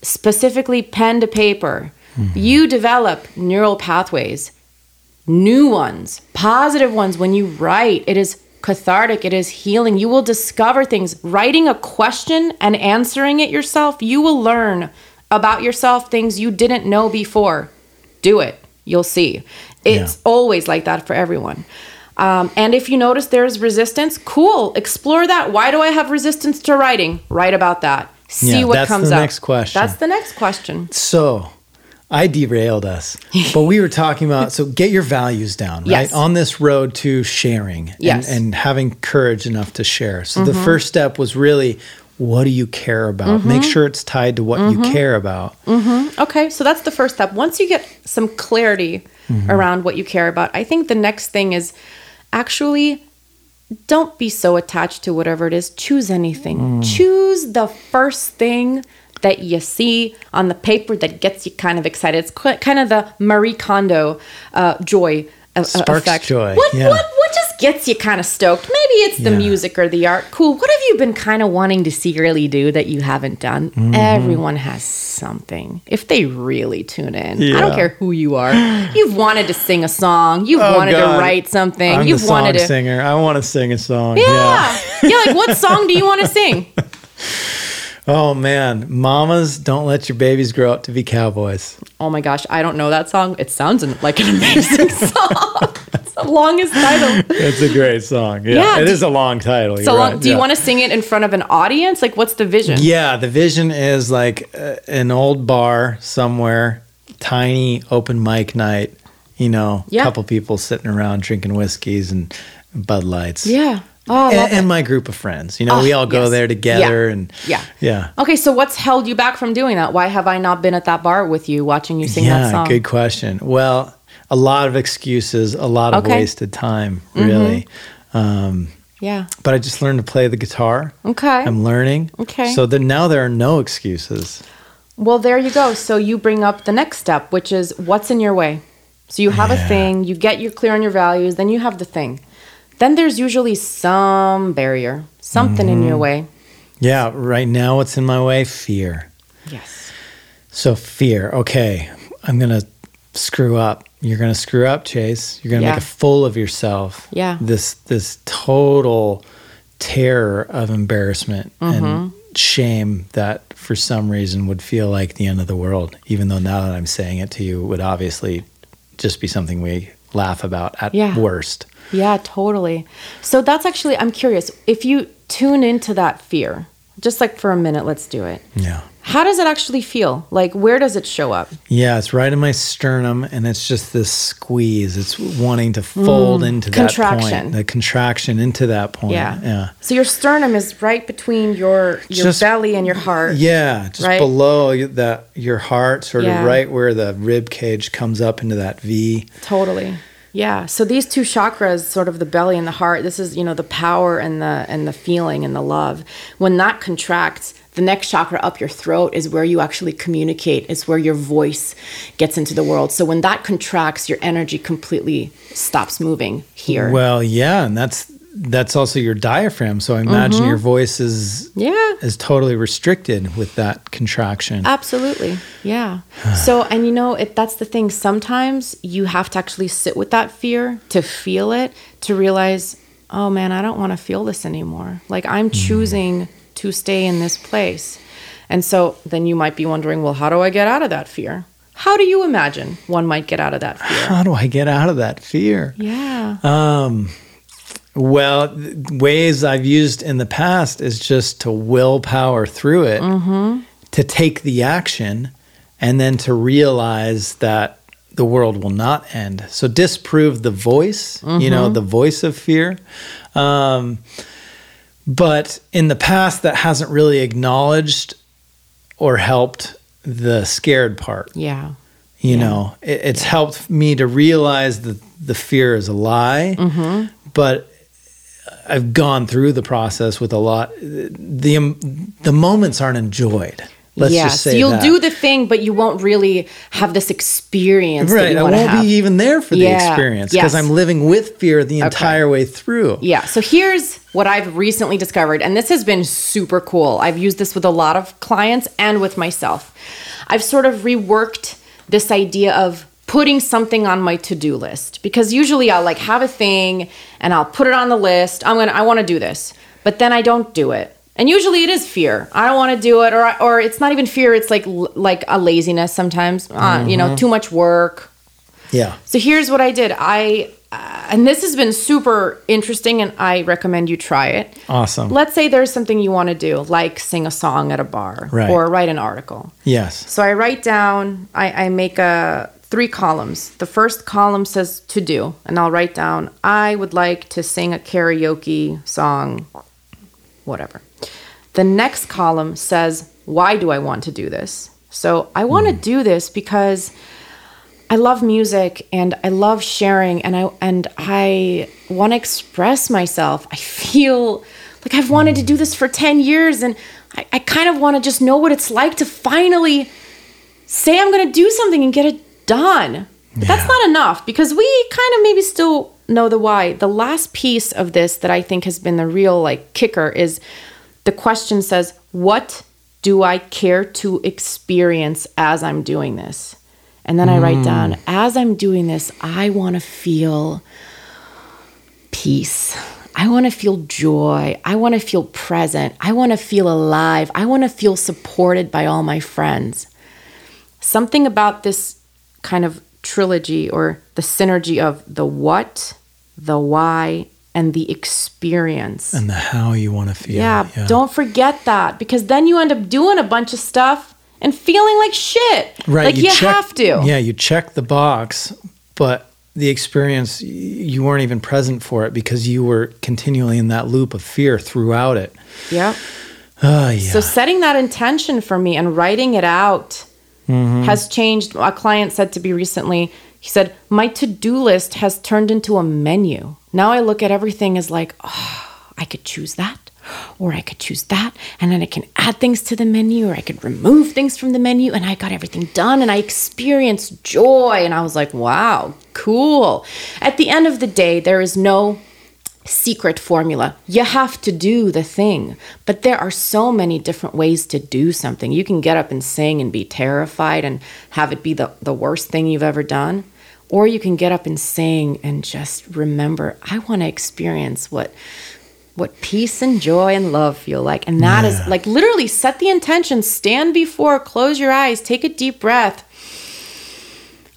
[SPEAKER 2] specifically pen to paper. You develop neural pathways, new ones, positive ones when you write. It is cathartic, it is healing. You will discover things. Writing a question and answering it yourself, you will learn about yourself things you didn't know before. Do it, you'll see. It's
[SPEAKER 1] Yeah.
[SPEAKER 2] always like that for everyone. Um, and if you notice there's resistance, cool, explore that. Why do I have resistance to writing? Write about that. See
[SPEAKER 1] Yeah,
[SPEAKER 2] what
[SPEAKER 1] that's
[SPEAKER 2] comes
[SPEAKER 1] the next question.
[SPEAKER 2] That's the next question.
[SPEAKER 1] So I derailed us, but we were talking about so get your values down, right?
[SPEAKER 2] Yes.
[SPEAKER 1] On this road to sharing and,
[SPEAKER 2] Yes. Mm-hmm.
[SPEAKER 1] and having courage enough to share. So the first step was really what do you care about? Make sure it's tied to what
[SPEAKER 2] Mm-hmm.
[SPEAKER 1] you care about.
[SPEAKER 2] Okay, so that's the first step. Once you get some clarity around what you care about, I think the next thing is actually don't be so attached to whatever it is. Choose anything. Choose the first thing that you see on the paper that gets you kind of excited. It's kind of the Marie Kondo uh, joy uh, uh,
[SPEAKER 1] Sparks
[SPEAKER 2] effect.
[SPEAKER 1] joy,
[SPEAKER 2] What,
[SPEAKER 1] yeah.
[SPEAKER 2] what, what just gets you kind of stoked? Maybe it's the
[SPEAKER 1] Yeah.
[SPEAKER 2] music or the art. Cool. What have you been kind of wanting to secretly do that you haven't done?
[SPEAKER 1] Mm-hmm.
[SPEAKER 2] Everyone has something. If they really tune in, I don't care who you are. You've wanted to sing a song. You've
[SPEAKER 1] Oh,
[SPEAKER 2] wanted
[SPEAKER 1] God.
[SPEAKER 2] to write something.
[SPEAKER 1] I'm
[SPEAKER 2] You've
[SPEAKER 1] the song
[SPEAKER 2] wanted to.
[SPEAKER 1] singer. I want to sing a song.
[SPEAKER 2] Yeah. yeah. Like, what song do you want to sing?
[SPEAKER 1] Oh man, mamas don't let your babies grow up to be cowboys.
[SPEAKER 2] Oh my gosh, I don't know that song. It sounds an- like an amazing song. It's the longest title.
[SPEAKER 1] It's a great song. Yeah,
[SPEAKER 2] Yeah,
[SPEAKER 1] it
[SPEAKER 2] do-
[SPEAKER 1] is a long title.
[SPEAKER 2] So long.
[SPEAKER 1] right,
[SPEAKER 2] Do you
[SPEAKER 1] yeah.
[SPEAKER 2] want to sing it in front of an audience? Like, what's the vision?
[SPEAKER 1] Yeah, the vision is like uh, an old bar somewhere, tiny open mic night. You know, a
[SPEAKER 2] Yeah.
[SPEAKER 1] couple people sitting around drinking whiskeys and Bud Lights.
[SPEAKER 2] Yeah. Oh,
[SPEAKER 1] and, and my group of friends. You know,
[SPEAKER 2] Oh,
[SPEAKER 1] we all go
[SPEAKER 2] yes.
[SPEAKER 1] there together,
[SPEAKER 2] Yeah.
[SPEAKER 1] and
[SPEAKER 2] Yeah.
[SPEAKER 1] yeah,
[SPEAKER 2] Okay, so what's held you back from doing that? Why have I not been at that bar with you watching you sing that
[SPEAKER 1] yeah.
[SPEAKER 2] song?
[SPEAKER 1] Good question. Well, a lot of excuses, a lot of
[SPEAKER 2] Okay. Mm-hmm.
[SPEAKER 1] wasted time, really. Um,
[SPEAKER 2] Yeah.
[SPEAKER 1] but I just learned to play the guitar.
[SPEAKER 2] Okay.
[SPEAKER 1] I'm learning.
[SPEAKER 2] Okay.
[SPEAKER 1] So then now there are no excuses.
[SPEAKER 2] Well, there you go. So you bring up the next step, which is what's in your way. So you have a thing, you get you clear on your values, then you have the thing. Then there's usually some barrier, something in
[SPEAKER 1] Mm-hmm.
[SPEAKER 2] your way.
[SPEAKER 1] Yeah. Right now, what's in my way? Fear.
[SPEAKER 2] Yes.
[SPEAKER 1] So fear. Okay, I'm gonna screw up. You're gonna screw up, Chase. You're gonna
[SPEAKER 2] Yeah.
[SPEAKER 1] make a fool of yourself.
[SPEAKER 2] Yeah.
[SPEAKER 1] This this total terror of embarrassment
[SPEAKER 2] Mm-hmm.
[SPEAKER 1] and shame that for some reason would feel like the end of the world. Even though now that I'm saying it to you, would obviously just be something we laugh about at
[SPEAKER 2] Yeah.
[SPEAKER 1] worst.
[SPEAKER 2] Yeah, totally. So that's actually I'm curious, if you tune into that fear, just like for a minute, let's do it.
[SPEAKER 1] Yeah.
[SPEAKER 2] How does it actually feel? Like where does it show up?
[SPEAKER 1] Yeah, it's right in my sternum, and it's just this squeeze. It's wanting to fold into that
[SPEAKER 2] Mm. Contraction.
[SPEAKER 1] point, the contraction into that point.
[SPEAKER 2] Yeah.
[SPEAKER 1] yeah,
[SPEAKER 2] So your sternum is right between your your
[SPEAKER 1] Just-
[SPEAKER 2] belly and your heart.
[SPEAKER 1] yeah. Just
[SPEAKER 2] Right?
[SPEAKER 1] below that your heart, sort
[SPEAKER 2] Yeah.
[SPEAKER 1] of right where the rib cage comes up into that V.
[SPEAKER 2] Totally. Yeah. So these two chakras, sort of the belly and the heart, this is, you know, the power and the and the feeling and the love. When that contracts, the next chakra up your throat is where you actually communicate. It's where your voice gets into the world. So when that contracts, your energy completely stops moving here.
[SPEAKER 1] Well, yeah, and that's that's also your diaphragm. So I imagine
[SPEAKER 2] Mm-hmm.
[SPEAKER 1] your voice is
[SPEAKER 2] yeah.
[SPEAKER 1] is totally restricted with that contraction.
[SPEAKER 2] Absolutely. Yeah. So, and you know, it, that's the thing. Sometimes you have to actually sit with that fear to feel it, to realize, oh man, I don't want to feel this anymore. Like I'm choosing to stay in this place. And so then you might be wondering, well, how do I get out of that fear? How do you imagine one might get out of that fear?
[SPEAKER 1] How do I get out of that fear?
[SPEAKER 2] Yeah.
[SPEAKER 1] Um, well, ways I've used in the past is just to willpower through it, to take the action, and then to realize that the world will not end. So disprove the voice, you know, the voice of fear. Um, but in the past, that hasn't really acknowledged or helped the scared part
[SPEAKER 2] yeah.
[SPEAKER 1] you know it, it's helped me to realize that the fear is a lie
[SPEAKER 2] Mm-hmm.
[SPEAKER 1] but i've gone through the process with a lot the um, the moments aren't enjoyed let's
[SPEAKER 2] yeah.
[SPEAKER 1] just say
[SPEAKER 2] so you'll
[SPEAKER 1] that.
[SPEAKER 2] do the thing, but you won't really have this experience that
[SPEAKER 1] right
[SPEAKER 2] you
[SPEAKER 1] i won't
[SPEAKER 2] have.
[SPEAKER 1] be even there for the experience because
[SPEAKER 2] yes.
[SPEAKER 1] i'm living with fear the entire way through
[SPEAKER 2] Yeah. So here's what I've recently discovered, and this has been super cool. I've used this with a lot of clients and with myself. I've sort of reworked this idea of putting something on my to-do list because usually I'll like have a thing and I'll put it on the list. I'm going to I want to do this. But then I don't do it. And usually it is fear. I don't want to do it or I- or it's not even fear, it's like like a laziness sometimes. Uh, you know, too much work,
[SPEAKER 1] yeah
[SPEAKER 2] so here's what I did. I uh, and this has been super interesting, and I recommend you try it.
[SPEAKER 1] awesome
[SPEAKER 2] Let's say there's something you want to do, like sing a song at a bar
[SPEAKER 1] Right.
[SPEAKER 2] or write an article.
[SPEAKER 1] yes
[SPEAKER 2] So I write down. I, I make a three columns. The first column says to do, and I'll write down. I would like to sing a karaoke song, whatever. The next column says why do I want to do this? So I want to hmm. do this because I love music and I love sharing and I and I want to express myself. I feel like I've wanted to hmm. do this for 10 years and I, I kind of want to just know what it's like to finally say I'm going to do something and get it done. But that's not enough because we kind of maybe still know the why. The last piece of this that I think has been the real like kicker is the question says, What do I care to experience as I'm doing this? And then I write hmm. down, as I'm doing this, I want to feel peace. I want to feel joy. I want to feel present. I want to feel alive. I want to feel supported by all my friends. Something about this kind of trilogy or the synergy of the what, the why, and the experience.
[SPEAKER 1] and the how you want to feel
[SPEAKER 2] Yeah, don't forget that because then you end up doing a bunch of stuff and feeling like shit.
[SPEAKER 1] right
[SPEAKER 2] Like you,
[SPEAKER 1] check-
[SPEAKER 2] have to.
[SPEAKER 1] yeah you check the box but the experience you weren't even present for it because you were continually in that loop of fear throughout it ah,
[SPEAKER 2] Yeah.
[SPEAKER 1] oh yeah
[SPEAKER 2] So setting that intention for me and writing it out Mm-hmm. has changed. A client said to me recently, he said, My to do list has turned into a menu. Now I look at everything as like, oh, I could choose that. Or I could choose that, and then I can add things to the menu, or I could remove things from the menu, and I got everything done, and I experienced joy. And I was like, wow, cool. At the end of the day, there is no secret formula. You have to do the thing. But there are so many different ways to do something. You can get up and sing and be terrified and have it be the, the worst thing you've ever done. Or you can get up and sing and just remember, I want to experience what what peace and joy and love feel like. And that is
[SPEAKER 1] Yeah.
[SPEAKER 2] like literally set the intention, stand before, close your eyes, take a deep breath.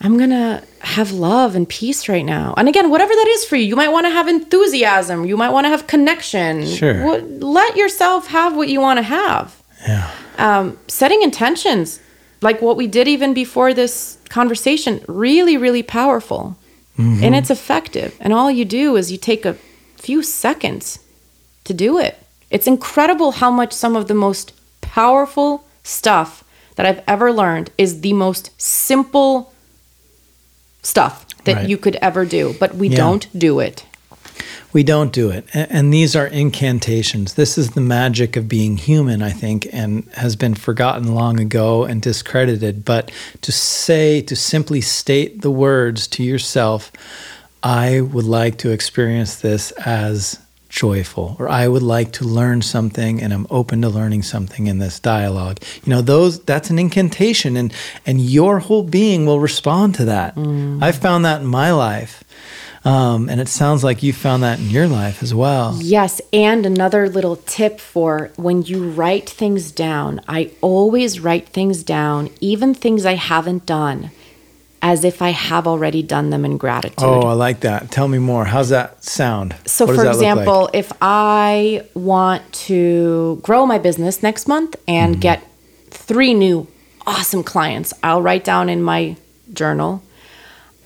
[SPEAKER 2] I'm going to have love and peace right now. And again, whatever that is for you, you might want to have enthusiasm, you might want to have connection.
[SPEAKER 1] Sure.
[SPEAKER 2] What- let yourself have what you want to have.
[SPEAKER 1] yeah
[SPEAKER 2] Um, setting intentions, like what we did even before this conversation, really, really powerful. And it's effective. And all you do is you take a few seconds to do it. It's incredible how much some of the most powerful stuff that I've ever learned is the most simple stuff that
[SPEAKER 1] Right.
[SPEAKER 2] you could ever do, but we
[SPEAKER 1] Yeah.
[SPEAKER 2] don't do it.
[SPEAKER 1] We don't do it. And these are incantations. This is the magic of being human, I think, and has been forgotten long ago and discredited. But to say, to simply state the words to yourself, I would like to experience this as joyful, or I would like to learn something and I'm open to learning something in this dialogue. You know, those that's an incantation and and your whole being will respond to that. I've found that in my life. Um, and it sounds like you found that in your life as well.
[SPEAKER 2] Yes, and another little tip for when you write things down, I always write things down, even things I haven't done, as if I have already done them in gratitude.
[SPEAKER 1] Oh, I like that. Tell me more. How's that sound?
[SPEAKER 2] So,
[SPEAKER 1] What
[SPEAKER 2] for
[SPEAKER 1] look like?
[SPEAKER 2] example, if I want to grow my business next month and
[SPEAKER 1] Mm-hmm.
[SPEAKER 2] get three new awesome clients, I'll write down in my journal.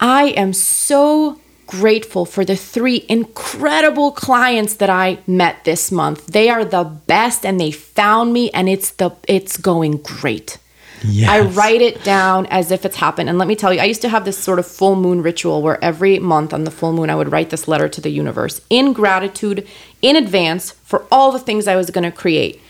[SPEAKER 2] I am so grateful for the three incredible clients that I met this month. They are the best and they found me and it's the it's going great. I write it down as if it's happened. And let me tell you, I used to have this sort of full moon ritual where every month on the full moon, I would write this letter to the universe in gratitude in advance for all the things I was going to create.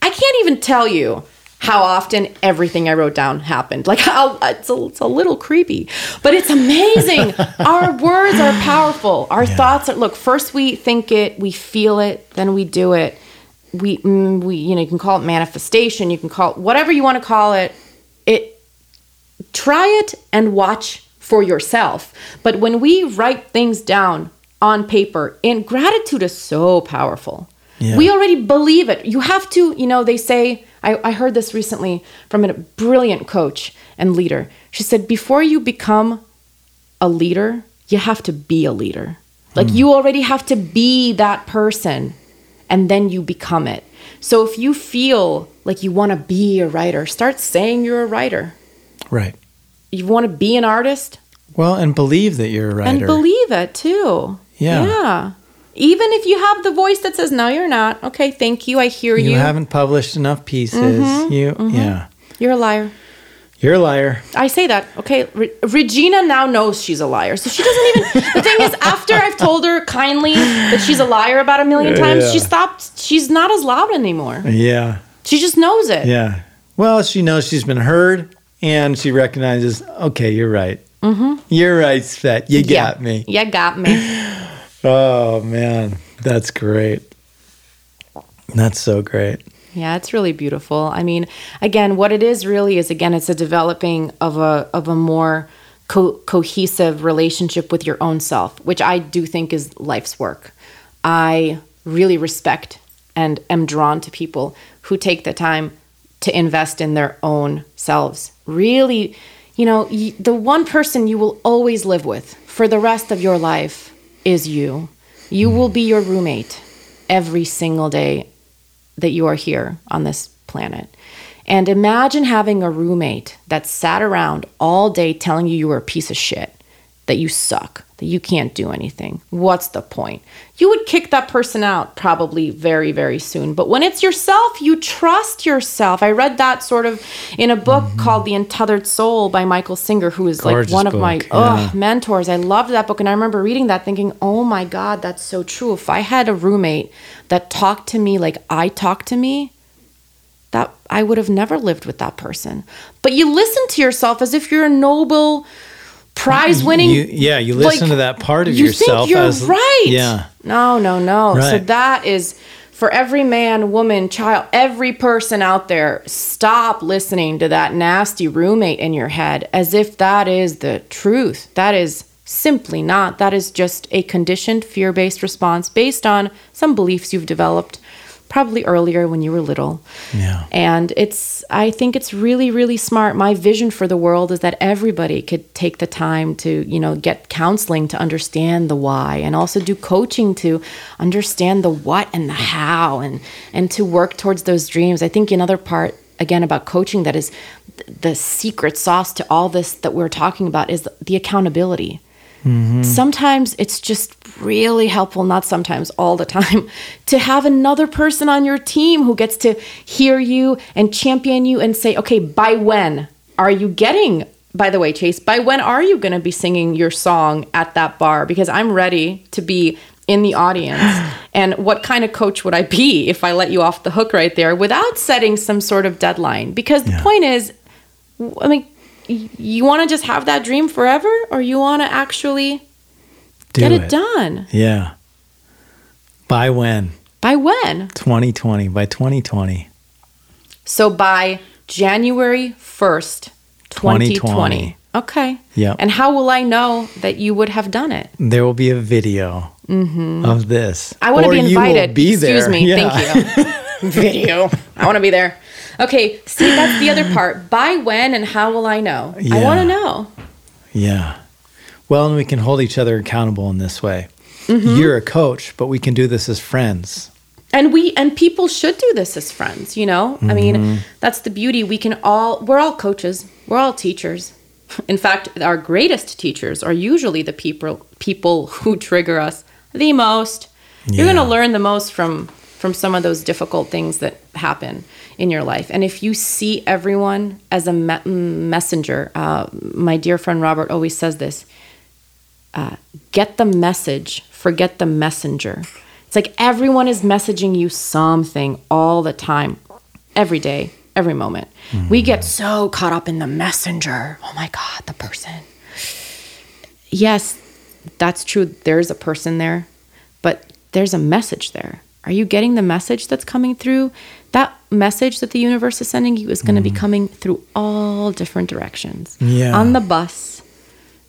[SPEAKER 2] I can't even tell you how often everything I wrote down happened. Like, how it's a, it's a little creepy, but it's amazing. Our words are powerful. Our thoughts are, look, first we think it, we feel it, then we do it we mm, we you know you can call it manifestation you can call it whatever you want to call it it try it and watch for yourself. But when we write things down on paper and gratitude is so powerful.
[SPEAKER 1] Yeah.
[SPEAKER 2] we already believe it. You have to you know they say I, I heard this recently from a brilliant coach and leader. She said before you become a leader, you have to be a leader. Like you already have to be that person and then you become it. So if you feel like you want to be a writer, start saying you're a writer.
[SPEAKER 1] Right.
[SPEAKER 2] You want to be an artist
[SPEAKER 1] Well, and believe that you're a writer.
[SPEAKER 2] and believe it too.
[SPEAKER 1] Yeah.
[SPEAKER 2] Yeah. Even if you have the voice that says, no, you're not. Okay, thank you. I hear
[SPEAKER 1] you
[SPEAKER 2] you.
[SPEAKER 1] haven't published enough pieces.
[SPEAKER 2] Mm-hmm.
[SPEAKER 1] You, yeah.
[SPEAKER 2] You're a liar.
[SPEAKER 1] You're a liar.
[SPEAKER 2] I say that. Okay, Re- Regina now knows she's a liar. So she doesn't even. the thing is, after I've told her kindly that she's a liar about a million times, she stopped. She's not as loud anymore.
[SPEAKER 1] Yeah.
[SPEAKER 2] She just knows it.
[SPEAKER 1] Yeah. Well, she knows she's been heard and she recognizes, okay, you're right. Mm-hmm. You're right, Svet. You
[SPEAKER 2] Yeah.
[SPEAKER 1] got me.
[SPEAKER 2] You got me.
[SPEAKER 1] Oh, man. That's great. That's so great.
[SPEAKER 2] Yeah, it's really beautiful. I mean, again, what it is really is again, it's a developing of a of a more co- cohesive relationship with your own self, which I do think is life's work. I really respect and am drawn to people who take the time to invest in their own selves. Really, you know, the one person you will always live with for the rest of your life is you. You will be your roommate every single day that you are here on this planet. And imagine having a roommate that sat around all day telling you you were a piece of shit, that you suck, that you can't do anything. What's the point? You would kick that person out probably very, very soon. But when it's yourself, you trust yourself. I read that sort of in a book mm-hmm. called The Untethered Soul by Michael Singer, who is like
[SPEAKER 1] Gorgeous
[SPEAKER 2] one of my
[SPEAKER 1] book,
[SPEAKER 2] ugh, mentors. I loved that book. And I remember reading that thinking, oh my God, that's so true. If I had a roommate that talked to me like I talked to me, that I would have never lived with that person. But you listen to yourself as if you're a Nobel prize winning.
[SPEAKER 1] You, yeah, you listen to that part of
[SPEAKER 2] you
[SPEAKER 1] yourself
[SPEAKER 2] Think you're
[SPEAKER 1] as
[SPEAKER 2] right.
[SPEAKER 1] Yeah.
[SPEAKER 2] No, no, no. So that is for every man, woman, child, every person out there, stop listening to that nasty roommate in your head as if that is the truth. That is simply not. That is just a conditioned fear based response based on some beliefs you've developed probably earlier when you were little.
[SPEAKER 1] Yeah.
[SPEAKER 2] And it's, I think it's really, really smart. My vision for the world is that everybody could take the time to, you know, get counseling to understand the why and also do coaching to understand the what and the how and, and to work towards those dreams. I think another part, again, about coaching that is the secret sauce to all this that we're talking about is the accountability. Mm-hmm. Sometimes it's just really helpful, not sometimes, all the time, to have another person on your team who gets to hear you and champion you and say, okay, by when are you getting, by the way, Chase, by when are you going to be singing your song at that bar? Because I'm ready to be in the audience. and what kind of coach would I be if I let you off the hook right there without setting some sort of deadline? Because the
[SPEAKER 1] Yeah.
[SPEAKER 2] point is, I mean, you want to just have that dream forever or you want to actually
[SPEAKER 1] Do
[SPEAKER 2] get it. done
[SPEAKER 1] Yeah. By when?
[SPEAKER 2] by when
[SPEAKER 1] 2020. By 2020.
[SPEAKER 2] so by january 1st 2020,
[SPEAKER 1] 2020.
[SPEAKER 2] Okay.
[SPEAKER 1] Yeah.
[SPEAKER 2] And how will I know that you would have done it?
[SPEAKER 1] There will be a video of this.
[SPEAKER 2] Mm-hmm. I want to
[SPEAKER 1] Or
[SPEAKER 2] be
[SPEAKER 1] you will
[SPEAKER 2] invited.
[SPEAKER 1] be
[SPEAKER 2] Excuse
[SPEAKER 1] there.
[SPEAKER 2] me.
[SPEAKER 1] Yeah.
[SPEAKER 2] Thank you. Video. I want to be there. Okay. See, that's the other part. By when and how will I know? I want to know.
[SPEAKER 1] Yeah. Well, and we can hold each other accountable in this way.
[SPEAKER 2] Mm-hmm.
[SPEAKER 1] You're a coach, but we can do this as friends.
[SPEAKER 2] and we and people should do this as friends you know i mean that's the beauty we can all we're all coaches we're all teachers in fact our greatest teachers are usually the people people who trigger us the most you're going to learn the most from from some of those difficult things that happen in your life and if you see everyone as a me- messenger uh, my dear friend robert always says this uh, get the message, forget the messenger. It's like everyone is messaging you something all the time, every day, every moment. We get so caught up in the messenger. Oh my God, the person. Yes, that's true. There's a person there, but there's a message there. Are you getting the message that's coming through? That message that the universe is sending you is going to be mm. coming through all different directions.
[SPEAKER 1] Yeah.
[SPEAKER 2] On the bus,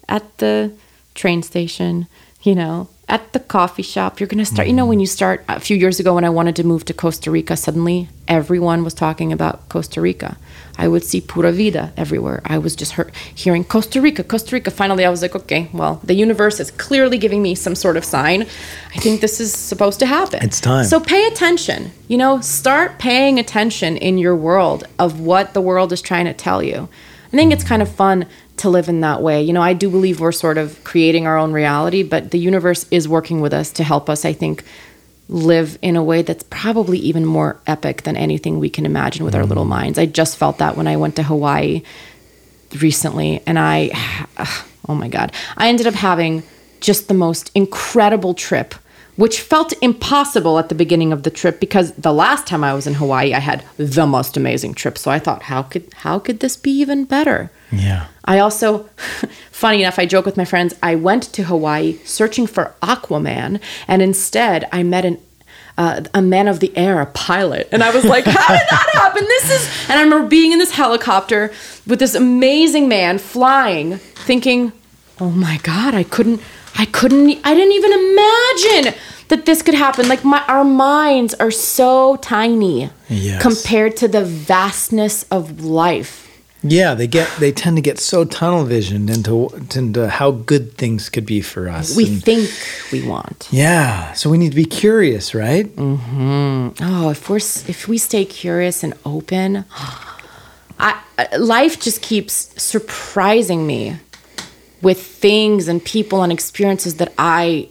[SPEAKER 2] at the train station, you know, at the coffee shop. You're going to start, you know, when mm. you start a few years ago when I wanted to move to Costa Rica, suddenly everyone was talking about Costa Rica. I would see Pura Vida everywhere. I was just hear, hearing Costa Rica, Costa Rica. Finally, I was like, okay, well, the universe is clearly giving me some sort of sign. I think this is supposed to happen.
[SPEAKER 1] It's time.
[SPEAKER 2] So pay attention. You know, start paying attention in your world of what the world is trying to tell you. I think it's kind of fun to live in that way. You know, I do believe we're sort of creating our own reality, but the universe is working with us to help us, I think, live in a way that's probably even more epic than anything we can imagine with our mm. little minds. I just felt that when I went to Hawaii recently and I oh my god, I ended up having just the most incredible trip which felt impossible at the beginning of the trip because the last time I was in Hawaii I had the most amazing trip. So I thought how could how could this be even better?
[SPEAKER 1] Yeah.
[SPEAKER 2] I also, funny enough, I joke with my friends. I went to Hawaii searching for Aquaman, and instead I met an uh, a man of the air, a pilot, and I was like, "How did that happen?" This is, and I remember being in this helicopter with this amazing man flying, thinking, "Oh my god, I couldn't, I couldn't, I didn't even imagine." That this could happen. Like my our minds are so tiny
[SPEAKER 1] Yes.
[SPEAKER 2] compared to the vastness of life.
[SPEAKER 1] Yeah, they get they tend to get so tunnel visioned into into how good things could be for us.
[SPEAKER 2] we
[SPEAKER 1] And-
[SPEAKER 2] think we want.
[SPEAKER 1] yeah, so we need to be curious, right? Mm-hmm.
[SPEAKER 2] Oh, if we're if we stay curious and open, I- life just keeps surprising me with things and people and experiences that I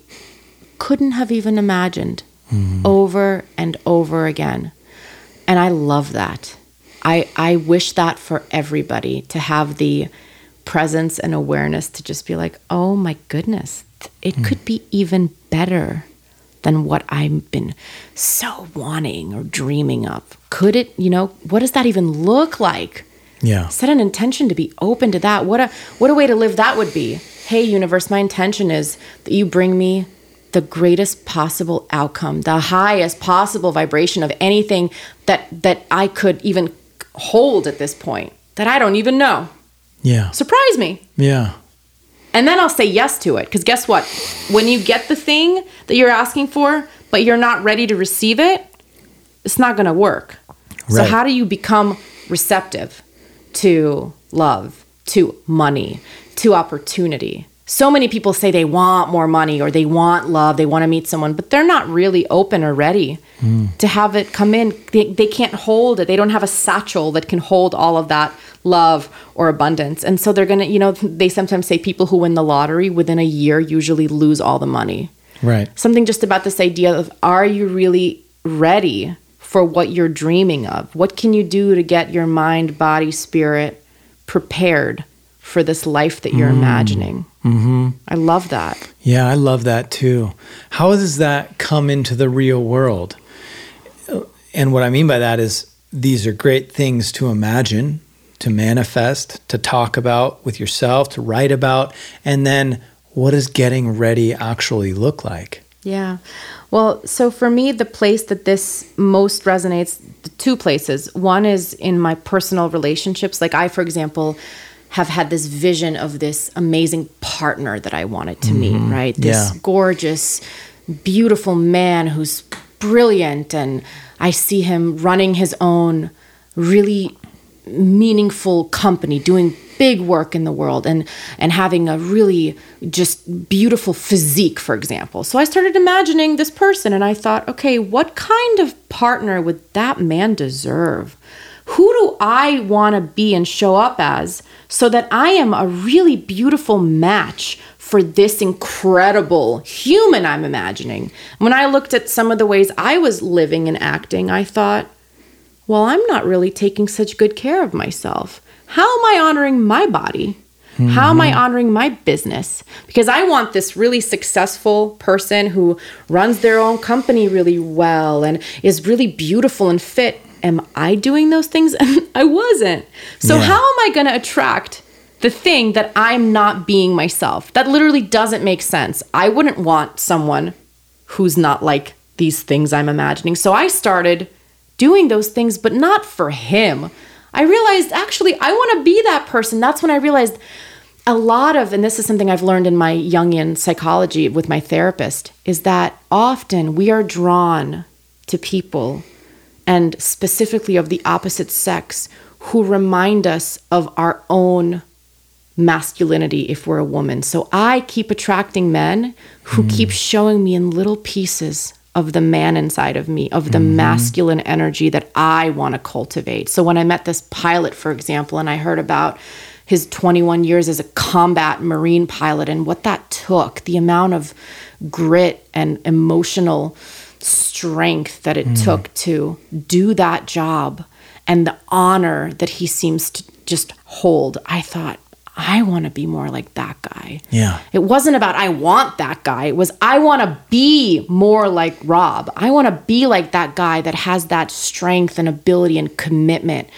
[SPEAKER 2] couldn't have even imagined mm-hmm. over and over again. And I love that. I I wish that for everybody to have the presence and awareness to just be like, "Oh my goodness, it mm. could be even better." than what I've been so wanting or dreaming of. Could it, you know, what does that even look like?
[SPEAKER 1] Yeah.
[SPEAKER 2] Set an intention to be open to that. What a what a way to live that would be. Hey universe, my intention is that you bring me the greatest possible outcome, the highest possible vibration of anything that that I could even hold at this point that I don't even know.
[SPEAKER 1] Yeah.
[SPEAKER 2] Surprise me.
[SPEAKER 1] Yeah.
[SPEAKER 2] And then I'll say yes to it. Because guess what? When you get the thing that you're asking for, but you're not ready to receive it, it's not going to work.
[SPEAKER 1] Right.
[SPEAKER 2] So, how do you become receptive to love, to money, to opportunity? So many people say they want more money or they want love, they want to meet someone, but they're not really open or ready hmm. to have it come in. They, they can't hold it. They don't have a satchel that can hold all of that love or abundance. And so they're going to, you know, they sometimes say people who win the lottery within a year usually lose all the money
[SPEAKER 1] Right.
[SPEAKER 2] something just about this idea of are you really ready for what you're dreaming of? What can you do to get your mind, body, spirit prepared for this life that you're imagining? Mm-hmm. I love that.
[SPEAKER 1] Yeah, I love that too. How does that come into the real world? And what I mean by that is these are great things to imagine, to manifest, to talk about with yourself, to write about, and then what does getting ready actually look like?
[SPEAKER 2] Yeah. Well, so for me, the place that this most resonates, the two places. One is in my personal relationships. Like I, for example, have had this vision of this amazing partner that I wanted to meet, mm-hmm. right? This
[SPEAKER 1] Yeah.
[SPEAKER 2] gorgeous, beautiful man who's brilliant. And I see him running his own really meaningful company, doing big work in the world and and having a really just beautiful physique for example. So I started imagining this person and I thought, okay, what kind of partner would that man deserve? Who do I want to be and show up as so that I am a really beautiful match for this incredible human I'm imagining? When I looked at some of the ways I was living and acting, I thought, well, I'm not really taking such good care of myself. How am I honoring my body? How am I mm-hmm. honoring my business? Because I want this really successful person who runs their own company really well and is really beautiful and fit. Am I doing those things? I wasn't. So,
[SPEAKER 1] Yeah.
[SPEAKER 2] how am I going to attract the thing that I'm not being myself? That literally doesn't make sense. I wouldn't want someone who's not like these things I'm imagining. So I started doing those things, but not for him. I realized actually I want to be that person. That's when I realized a lot of, and this is something I've learned in my Jungian psychology with my therapist, is that often we are drawn to people and specifically of the opposite sex who remind us of our own masculinity if we're a woman. So I keep attracting men who hmm. keep showing me in little pieces of the man inside of me, of the mm-hmm. masculine energy that I want to cultivate. So when I met this pilot, for example, and I heard about his 21 years as a combat marine pilot and what that took, the amount of grit and emotional strength that it mm. took to do that job and the honor that he seems to just hold, I thought, I want to be more like that guy.
[SPEAKER 1] Yeah.
[SPEAKER 2] It wasn't about I want that guy. It was I want to be more like Rob. I want to be like that guy that has that strength and ability and commitment.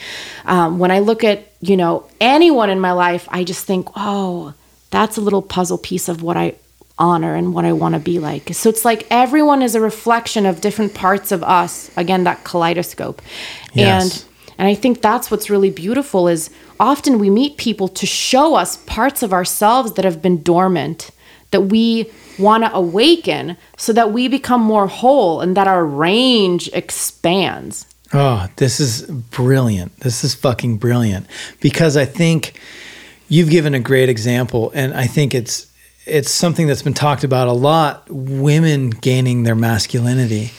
[SPEAKER 2] Um, when I look at you know anyone in my life, I just think, oh, that's a little puzzle piece of what I honor and what I want to be like. So it's like everyone is a reflection of different parts of us. Again, that kaleidoscope.
[SPEAKER 1] Yes.
[SPEAKER 2] And and I think that's what's really beautiful is often we meet people to show us parts of ourselves that have been dormant that we want to awaken so that we become more whole and that our range expands.
[SPEAKER 1] Oh, this is brilliant. This is fucking brilliant because I think you've given a great example and I think it's it's something that's been talked about a lot women gaining their masculinity.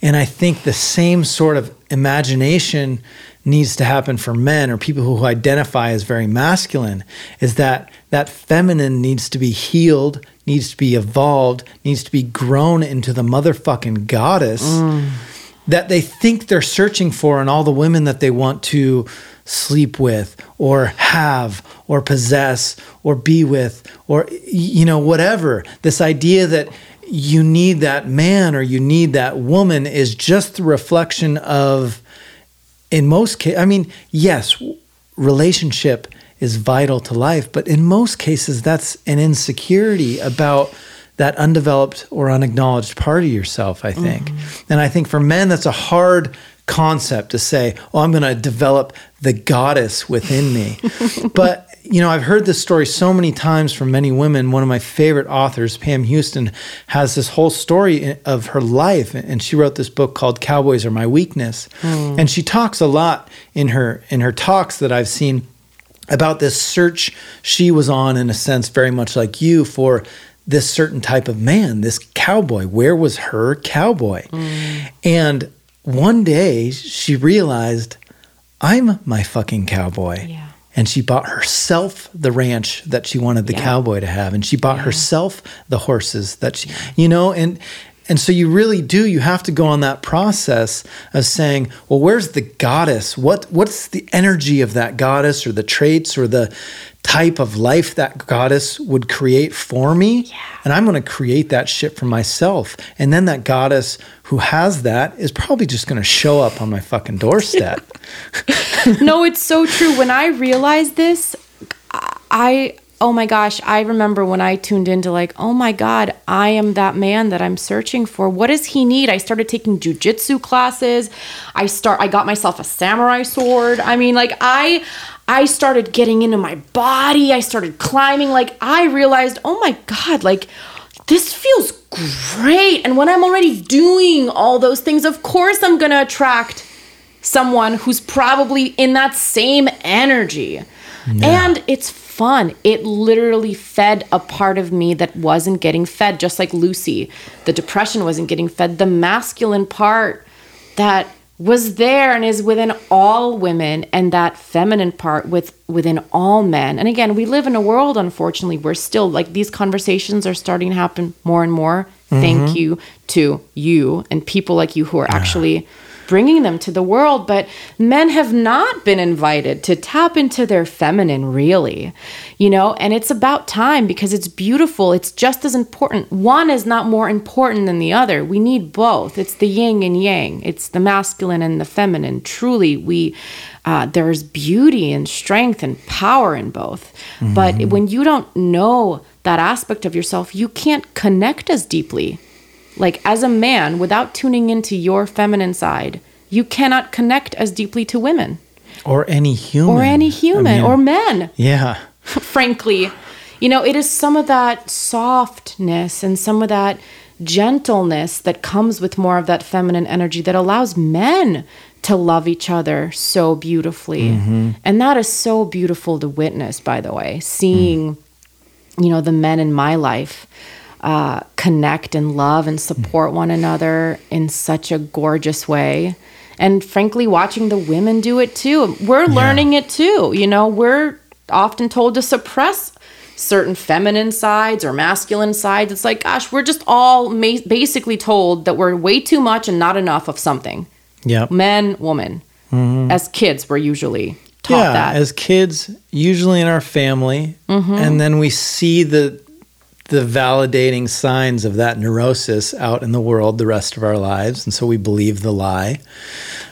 [SPEAKER 1] And I think the same sort of imagination needs to happen for men or people who identify as very masculine is that that feminine needs to be healed, needs to be evolved, needs to be grown into the motherfucking goddess mm. that they think they're searching for in all the women that they want to sleep with or have or possess or be with or you know whatever. This idea that you need that man or you need that woman is just the reflection of in most cases i mean yes relationship is vital to life but in most cases that's an insecurity about that undeveloped or unacknowledged part of yourself i think. Mm-hmm. And i think for men that's a hard concept to say oh i'm going to develop the goddess within me. But you know i've heard this story so many times from many women. One of my favorite authors pam houston has this whole story of her life and she wrote this book called cowboys are my weakness. Hmm. And she talks a lot in her in her talks that i've seen about this search she was on in a sense very much like you for this certain type of man this cowboy. Where was her cowboy? Hmm. And one day she realized i'm my fucking cowboy.
[SPEAKER 2] Yeah.
[SPEAKER 1] And she bought herself the ranch that she wanted the
[SPEAKER 2] Yeah.
[SPEAKER 1] cowboy to have and she bought herself the horses that she you know and and so you really do you have to go on that process of saying well where's the goddess? What what's the energy of that goddess or the traits or the type of life that goddess would create for me? And i'm going to create that shit for myself. And then that goddess who has that is probably just going to show up on my fucking doorstep.
[SPEAKER 2] No, it's so true. When I realized this, I oh my gosh, I remember when I tuned into like, oh my god, I am that man that I'm searching for. What does he need? I started taking jujitsu classes. I start I got myself a samurai sword. I mean, like I I started getting into my body. I started climbing. Like, I realized, oh my God, like, this feels great. And when I'm already doing all those things, of course, I'm going to attract someone who's probably in that same energy. Yeah. And it's fun. It literally fed a part of me that wasn't getting fed, just like Lucy. The depression wasn't getting fed. The masculine part that was there and is within all women and that feminine part with within all men and again we live in a world unfortunately where still like these conversations are starting to happen more and more mm-hmm. thank you to you and people like you who are actually bringing them to the world. But men have not been invited to tap into their feminine, really, you know, and it's about time because it's beautiful. It's just as important. One is not more important than the other. We need both. It's the yin and yang, it's the masculine and the feminine. Truly, we. Uh, there's beauty and strength and power in both. Mm-hmm. But when you don't know that aspect of yourself, you can't connect as deeply like, as a man, without tuning into your feminine side, you cannot connect as deeply to women.
[SPEAKER 1] Or any human.
[SPEAKER 2] Or any human. I mean, or men.
[SPEAKER 1] Yeah.
[SPEAKER 2] Frankly. You know, it is some of that softness and some of that gentleness that comes with more of that feminine energy that allows men to love each other so beautifully. Mm-hmm. And that is so beautiful to witness, by the way, seeing, mm. you know, the men in my life uh, connect and love and support one another in such a gorgeous way. And frankly, watching the women do it too. We're learning yeah. it too. You know, we're often told to suppress certain feminine sides or masculine sides. It's like, gosh, we're just all ma- basically told that we're way too much and not enough of something.
[SPEAKER 1] Yeah.
[SPEAKER 2] Men, woman. Mm-hmm. As kids, we're usually taught yeah, that.
[SPEAKER 1] As kids, usually in our family. Mm-hmm. And then we see the the validating signs of that neurosis out in the world the rest of our lives. And so we believe the lie.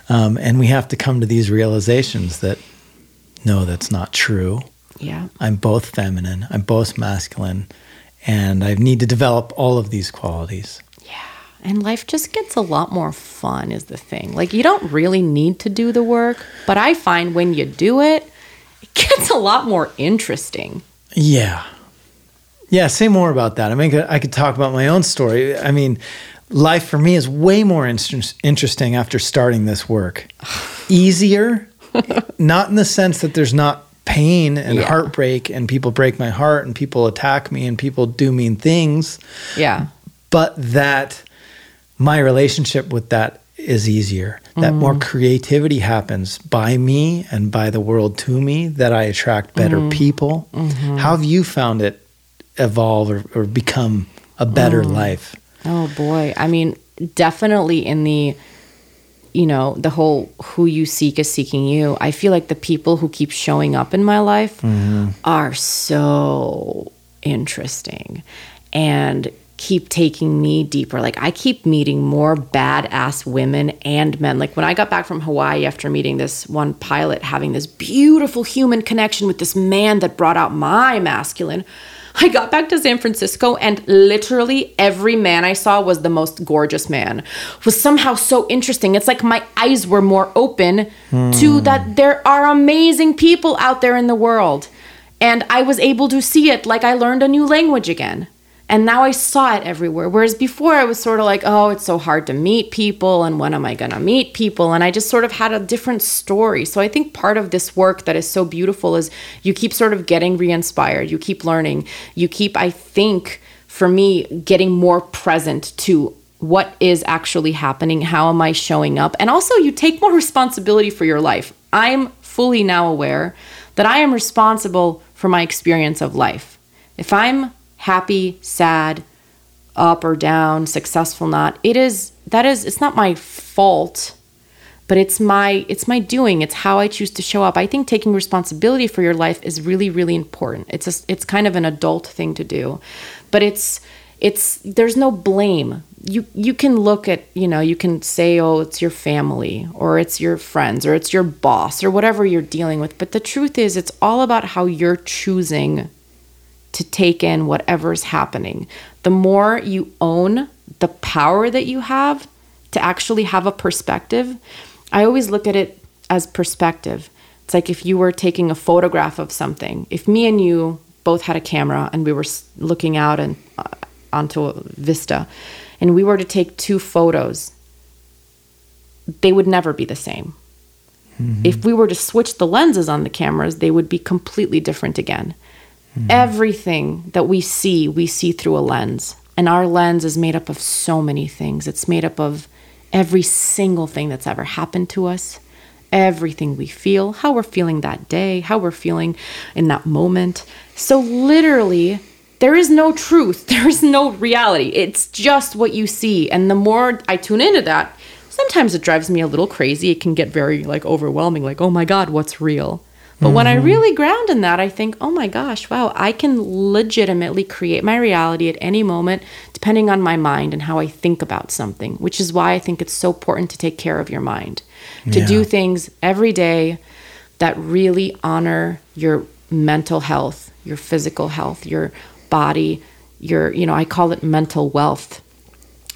[SPEAKER 1] Um, and we have to come to these realizations that no, that's not true.
[SPEAKER 2] Yeah.
[SPEAKER 1] I'm both feminine, I'm both masculine, and I need to develop all of these qualities.
[SPEAKER 2] Yeah. And life just gets a lot more fun, is the thing. Like, you don't really need to do the work, but I find when you do it, it gets a lot more interesting.
[SPEAKER 1] Yeah. Yeah, say more about that. I mean, I could talk about my own story. I mean, life for me is way more inter- interesting after starting this work. Easier, not in the sense that there's not pain and yeah. heartbreak and people break my heart and people attack me and people do mean things.
[SPEAKER 2] Yeah.
[SPEAKER 1] But that my relationship with that is easier. That mm. more creativity happens by me and by the world to me, that I attract better mm. people. Mm-hmm. How have you found it evolve or, or become a better mm. life?
[SPEAKER 2] Oh boy. I mean, definitely in the you know, the whole who you seek is seeking you. I feel like the people who keep showing up in my life mm-hmm. are so interesting and keep taking me deeper. Like I keep meeting more badass women and men. Like when I got back from Hawaii after meeting this one pilot having this beautiful human connection with this man that brought out my masculine, I got back to San Francisco and literally every man I saw was the most gorgeous man. Was somehow so interesting. It's like my eyes were more open mm. to hmm. that there are amazing people out there in the world. And I was able to see it like I learned a new language again. And now I saw it everywhere. Whereas before I was sort of like, oh, it's so hard to meet people. And when am I going to meet people? And I just sort of had a different story. So I think part of this work that is so beautiful is you keep sort of getting re inspired, you keep learning, you keep, I think, for me, getting more present to what is actually happening, how am I showing up? And also, you take more responsibility for your life. I'm fully now aware that I am responsible for my experience of life. If I'm happy, sad, up or down, successful, not. It is that is it's not my fault, but it's my it's my doing. It's how I choose to show up. I think taking responsibility for your life is really really important. It's a, it's kind of an adult thing to do. But it's it's there's no blame. You you can look at, you know, you can say oh it's your family or it's your friends or it's your boss or whatever you're dealing with, but the truth is it's all about how you're choosing to take in whatever's happening. The more you own the power that you have to actually have a perspective, I always look at it as perspective. It's like if you were taking a photograph of something. If me and you both had a camera and we were looking out and uh, onto a vista, and we were to take two photos, they would never be the same. If we were to switch the lenses on the cameras, they would be completely different again. Everything that we see, we see through a lens. And our lens is made up of so many things. It's made up of every single thing that's ever happened to us, everything we feel, how we're feeling that day, how we're feeling in that moment. So, literally, there is no truth, there is no reality. It's just what you see. And the more I tune into that, sometimes it drives me a little crazy. It can get very like overwhelming, like, oh my God, what's real? But when I mm-hmm. really ground in that, I think, oh my gosh, wow, I can legitimately create my reality at any moment, depending on my mind and how I think about something, which is why I think it's so important to take care of your mind, to
[SPEAKER 1] Yeah.
[SPEAKER 2] do things every day that really honor your mental health, your physical health, your body, your, you know, I call it mental wealth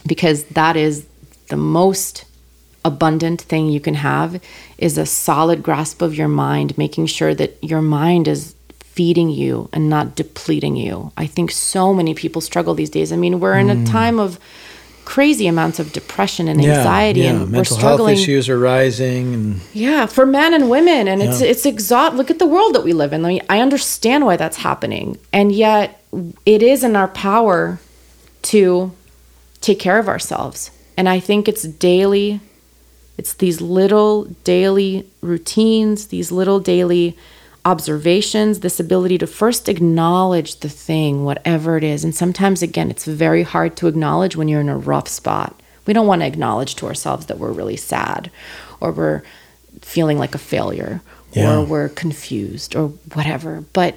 [SPEAKER 2] because that is the most abundant thing you can have is a solid grasp of your mind, making sure that your mind is feeding you and not depleting you. I think so many people struggle these days. I mean, we're in a mm. time of crazy amounts of depression and anxiety and we're
[SPEAKER 1] mental
[SPEAKER 2] struggling
[SPEAKER 1] health issues are rising, and
[SPEAKER 2] yeah, for men and women, and it's it's exhaust. Look at the world that we live in. I mean, I understand why that's happening, and yet it is in our power to take care of ourselves. And I think it's daily. It's these little daily routines, these little daily observations, this ability to first acknowledge the thing, whatever it is. And sometimes, again, it's very hard to acknowledge when you're in a rough spot. We don't want to acknowledge to ourselves that we're really sad or we're feeling like a failure
[SPEAKER 1] Yeah.
[SPEAKER 2] or we're confused or whatever. But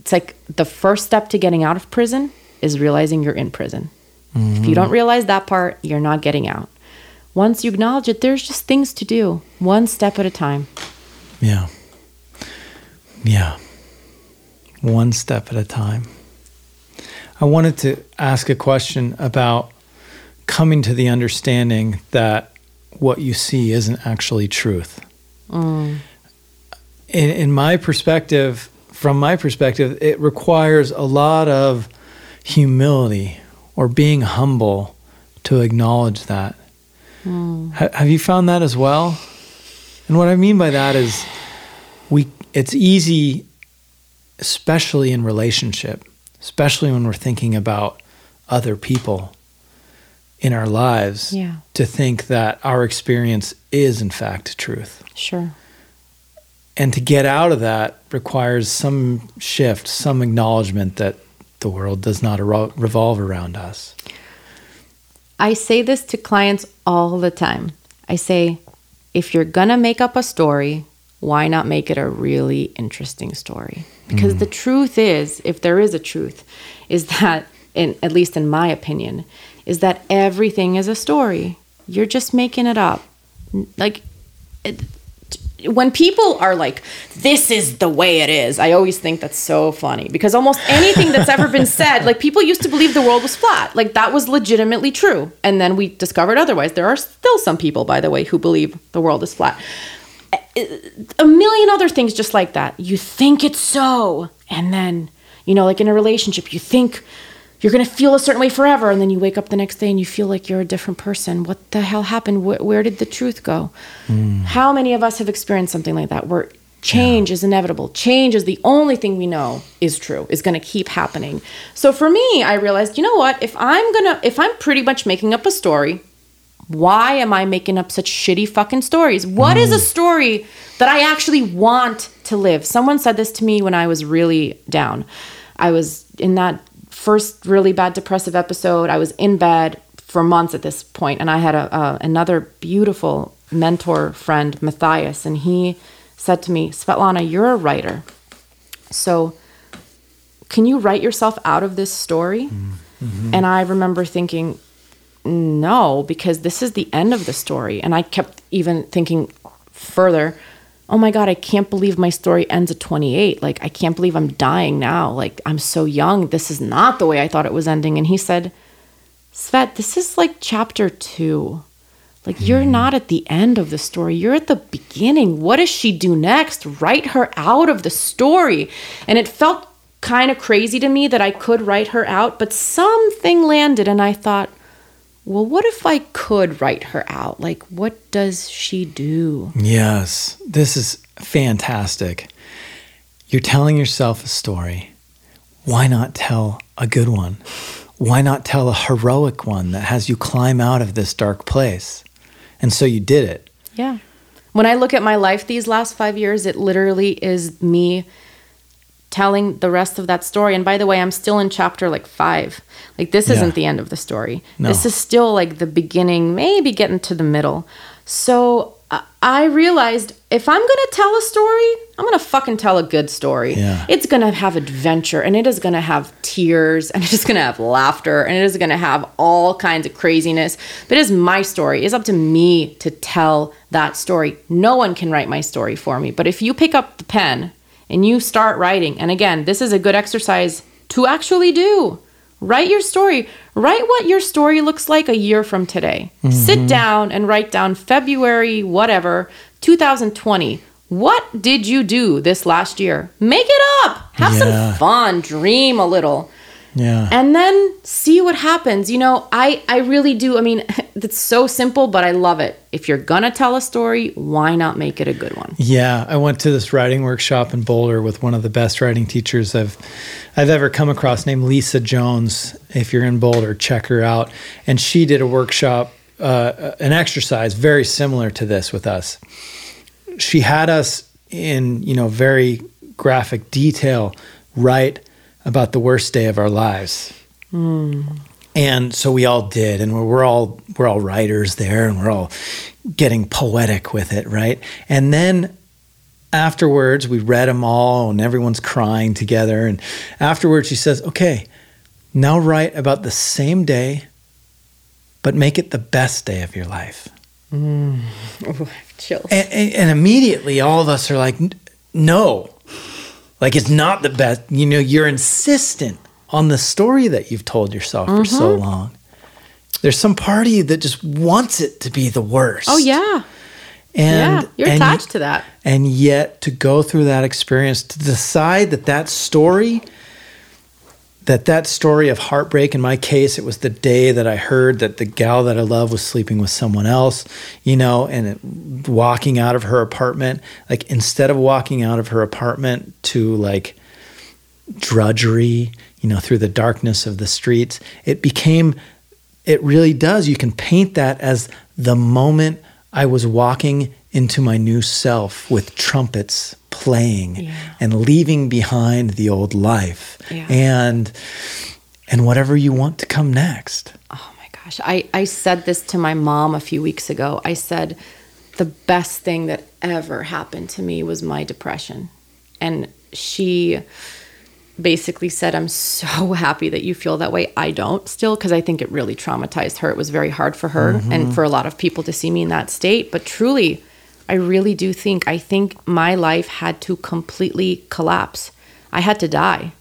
[SPEAKER 2] it's like the first step to getting out of prison is realizing you're in prison. If you mm-hmm. don't realize that part, you're not getting out. Once you acknowledge it, there's just things to do, one step at a time.
[SPEAKER 1] yeah, yeah, one step at a time. I wanted to ask a question about coming to the understanding that what you see isn't actually truth. Mm. In, in my perspective, from my perspective, it requires a lot of humility or being humble to acknowledge that. Ha- have you found that as well? And what I mean by that is we it's easy especially in relationship, especially when we're thinking about other people in our lives
[SPEAKER 2] Yeah.
[SPEAKER 1] to think that our experience is in fact truth.
[SPEAKER 2] Sure.
[SPEAKER 1] And to get out of that requires some shift, some acknowledgement that the world does not revolve around us.
[SPEAKER 2] I say this to clients all the time. I say, if you're going to make up a story, why not make it a really interesting story? Because mm. the truth is, if there is a truth, is that, in, at least in my opinion, is that everything is a story. You're just making it up. Like, it, when people are like, this is the way it is, I always think that's so funny because almost anything that's ever been said, like people used to believe the world was flat. Like that was legitimately true. And then we discovered otherwise. There are still some people, by the way, who believe the world is flat. A million other things just like that. You think it's so. And then, you know, like in a relationship, you think you're going to feel a certain way forever. And then you wake up the next day and you feel like you're a different person. What the hell happened? Where, where did the truth go? Hmm. How many of us have experienced something like that where change is inevitable? Change is the only thing we know is true, is going to keep happening. So for me, I realized, you know what? If I'm going to, if I'm pretty much making up a story, why am I making up such shitty fucking stories? What is a mm. story that I actually want to live? Someone said this to me when I was really down. I was in that first really bad depressive episode. I was in bed for months at this point, and I had a, another beautiful mentor friend, Matthias, and he said to me, "Svetlana, you're a writer, so can you write yourself out of this story?" Mm-hmm. Mm-hmm. And I remember thinking, no, because this is the end of the story. And I kept even thinking further, oh my God, I can't believe my story ends at 28. Like, I can't believe I'm dying now. Like, I'm so young. This is not the way I thought it was ending. And he said, Svet, this is like chapter two. Like, you're hmm. not at the end of the story. You're at the beginning. What does she do next? Write her out of the story. And it felt kind of crazy to me that I could write her out, but something landed, and I thought, well, what if I could write her out? Like, what does she do?
[SPEAKER 1] Yes, this is fantastic. You're telling yourself a story. Why not tell a good one? Why not tell a heroic one that has you climb out of this dark place? And so you did it.
[SPEAKER 2] Yeah. When I look at my life these last five years, it literally is me telling the rest of that story. And by the way, I'm still in chapter like five. Like, this
[SPEAKER 1] Yeah.
[SPEAKER 2] isn't the end of the story.
[SPEAKER 1] No.
[SPEAKER 2] This is still like the beginning, maybe getting to the middle. So I- I realized if I'm going to tell a story, I'm going to fucking tell a good story.
[SPEAKER 1] Yeah.
[SPEAKER 2] It's going to have adventure and it is going to have tears and it is going to have laughter and it is going to have all kinds of craziness. But it is my story. It's up to me to tell that story. No one can write my story for me. But if you pick up the pen and you start writing, and again, this is a good exercise to actually do. Write your story. Write what your story looks like a year from today. Sit mm-hmm. down and write down February, whatever, 2020. What did you do this last year? Make it up. Have
[SPEAKER 1] Yeah.
[SPEAKER 2] some fun. Dream a little
[SPEAKER 1] Yeah.
[SPEAKER 2] and then see what happens you know i i really do i mean it's so simple but i love it if you're gonna tell a story why not make it a good one
[SPEAKER 1] Yeah, I went to this writing workshop in Boulder with one of the best writing teachers I've I've ever come across named Lisa Jones. If you're in Boulder, check her out. And she did a workshop, uh, an exercise very similar to this with us. She had us in you know very graphic detail write about the worst day of our lives. Hmm. And so we all did, and we're, we're all we're all writers there, and we're all getting poetic with it, right? And then afterwards, we read them all, and everyone's crying together. And afterwards, she says, "Okay, now write about the same day, but make it the best day of your life." Hmm.
[SPEAKER 2] chills
[SPEAKER 1] And, and, and immediately, all of us are like, "No, like it's not the best." You know, you're insistent on the story that you've told yourself for so
[SPEAKER 2] Mm-hmm.
[SPEAKER 1] long. There's some part of you that just wants it to be the worst.
[SPEAKER 2] oh yeah
[SPEAKER 1] and
[SPEAKER 2] yeah you're
[SPEAKER 1] and
[SPEAKER 2] attached to that
[SPEAKER 1] and yet to go through that experience to decide that that story that that story of heartbreak in my case it was the day that i heard that the gal that i love was sleeping with someone else you know and it, walking out of her apartment like instead of walking out of her apartment to like drudgery you know through the darkness of the streets it became it really does. You can paint that as the moment i was walking into my new self with trumpets playing
[SPEAKER 2] Yeah.
[SPEAKER 1] and leaving behind the old life
[SPEAKER 2] Yeah.
[SPEAKER 1] and and whatever you want to come next
[SPEAKER 2] Oh my gosh. I, I said this to my mom a few weeks ago. I said, the best thing that ever happened to me was my depression. And she basically said, I'm so happy that you feel that way. I don't still, because I think it really traumatized her. It was very hard for her mm-hmm. and for a lot of people to see me in that state. But truly, I really do think, I think my life had to completely collapse. I had to die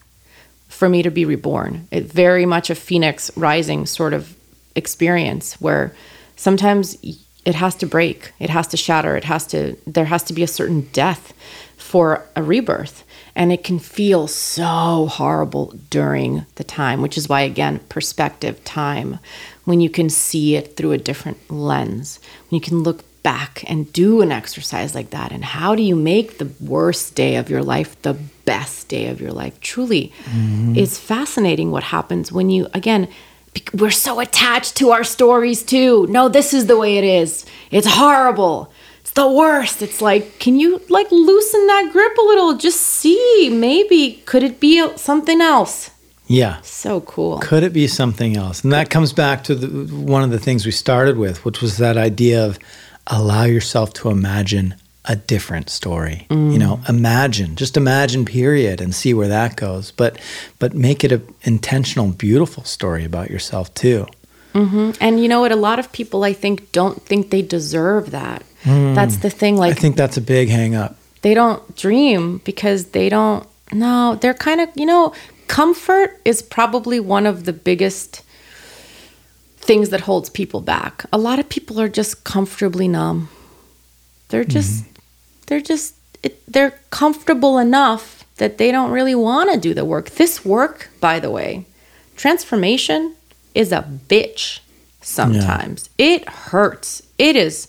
[SPEAKER 2] for me to be reborn. It very much a phoenix rising sort of experience where sometimes it has to break, it has to shatter, it has to there has to be a certain death for a rebirth. And it can feel so horrible during the time, which is why again, perspective, time, when you can see it through a different lens, when you can look back and do an exercise like that? And how do you make the worst day of your life the best day of your life? Truly mm-hmm. it's fascinating what happens when you again we're so attached to our stories too. No this is the way it is. It's horrible. It's the worst. It's like can you like loosen that grip a little? Just see maybe could it be something else?
[SPEAKER 1] Yeah.
[SPEAKER 2] So cool.
[SPEAKER 1] Could it be something else? And that comes back to the, one of the things we started with which was that idea of allow yourself to imagine a different story. You know mm. imagine just imagine period and see where that goes. But but make it an intentional beautiful story about yourself too. Mm-hmm.
[SPEAKER 2] And you know what? A lot of people i think don't think they deserve that. Hmm. That's the thing Like, i
[SPEAKER 1] think that's a big hang up
[SPEAKER 2] they don't dream because they don't no they're kind of you know comfort is probably one of the biggest things that holds people back. A lot of people are just comfortably numb. They're just they're just it, they're comfortable enough that they don't really want to do the work. This work, by the way, transformation is a bitch sometimes. It hurts. It is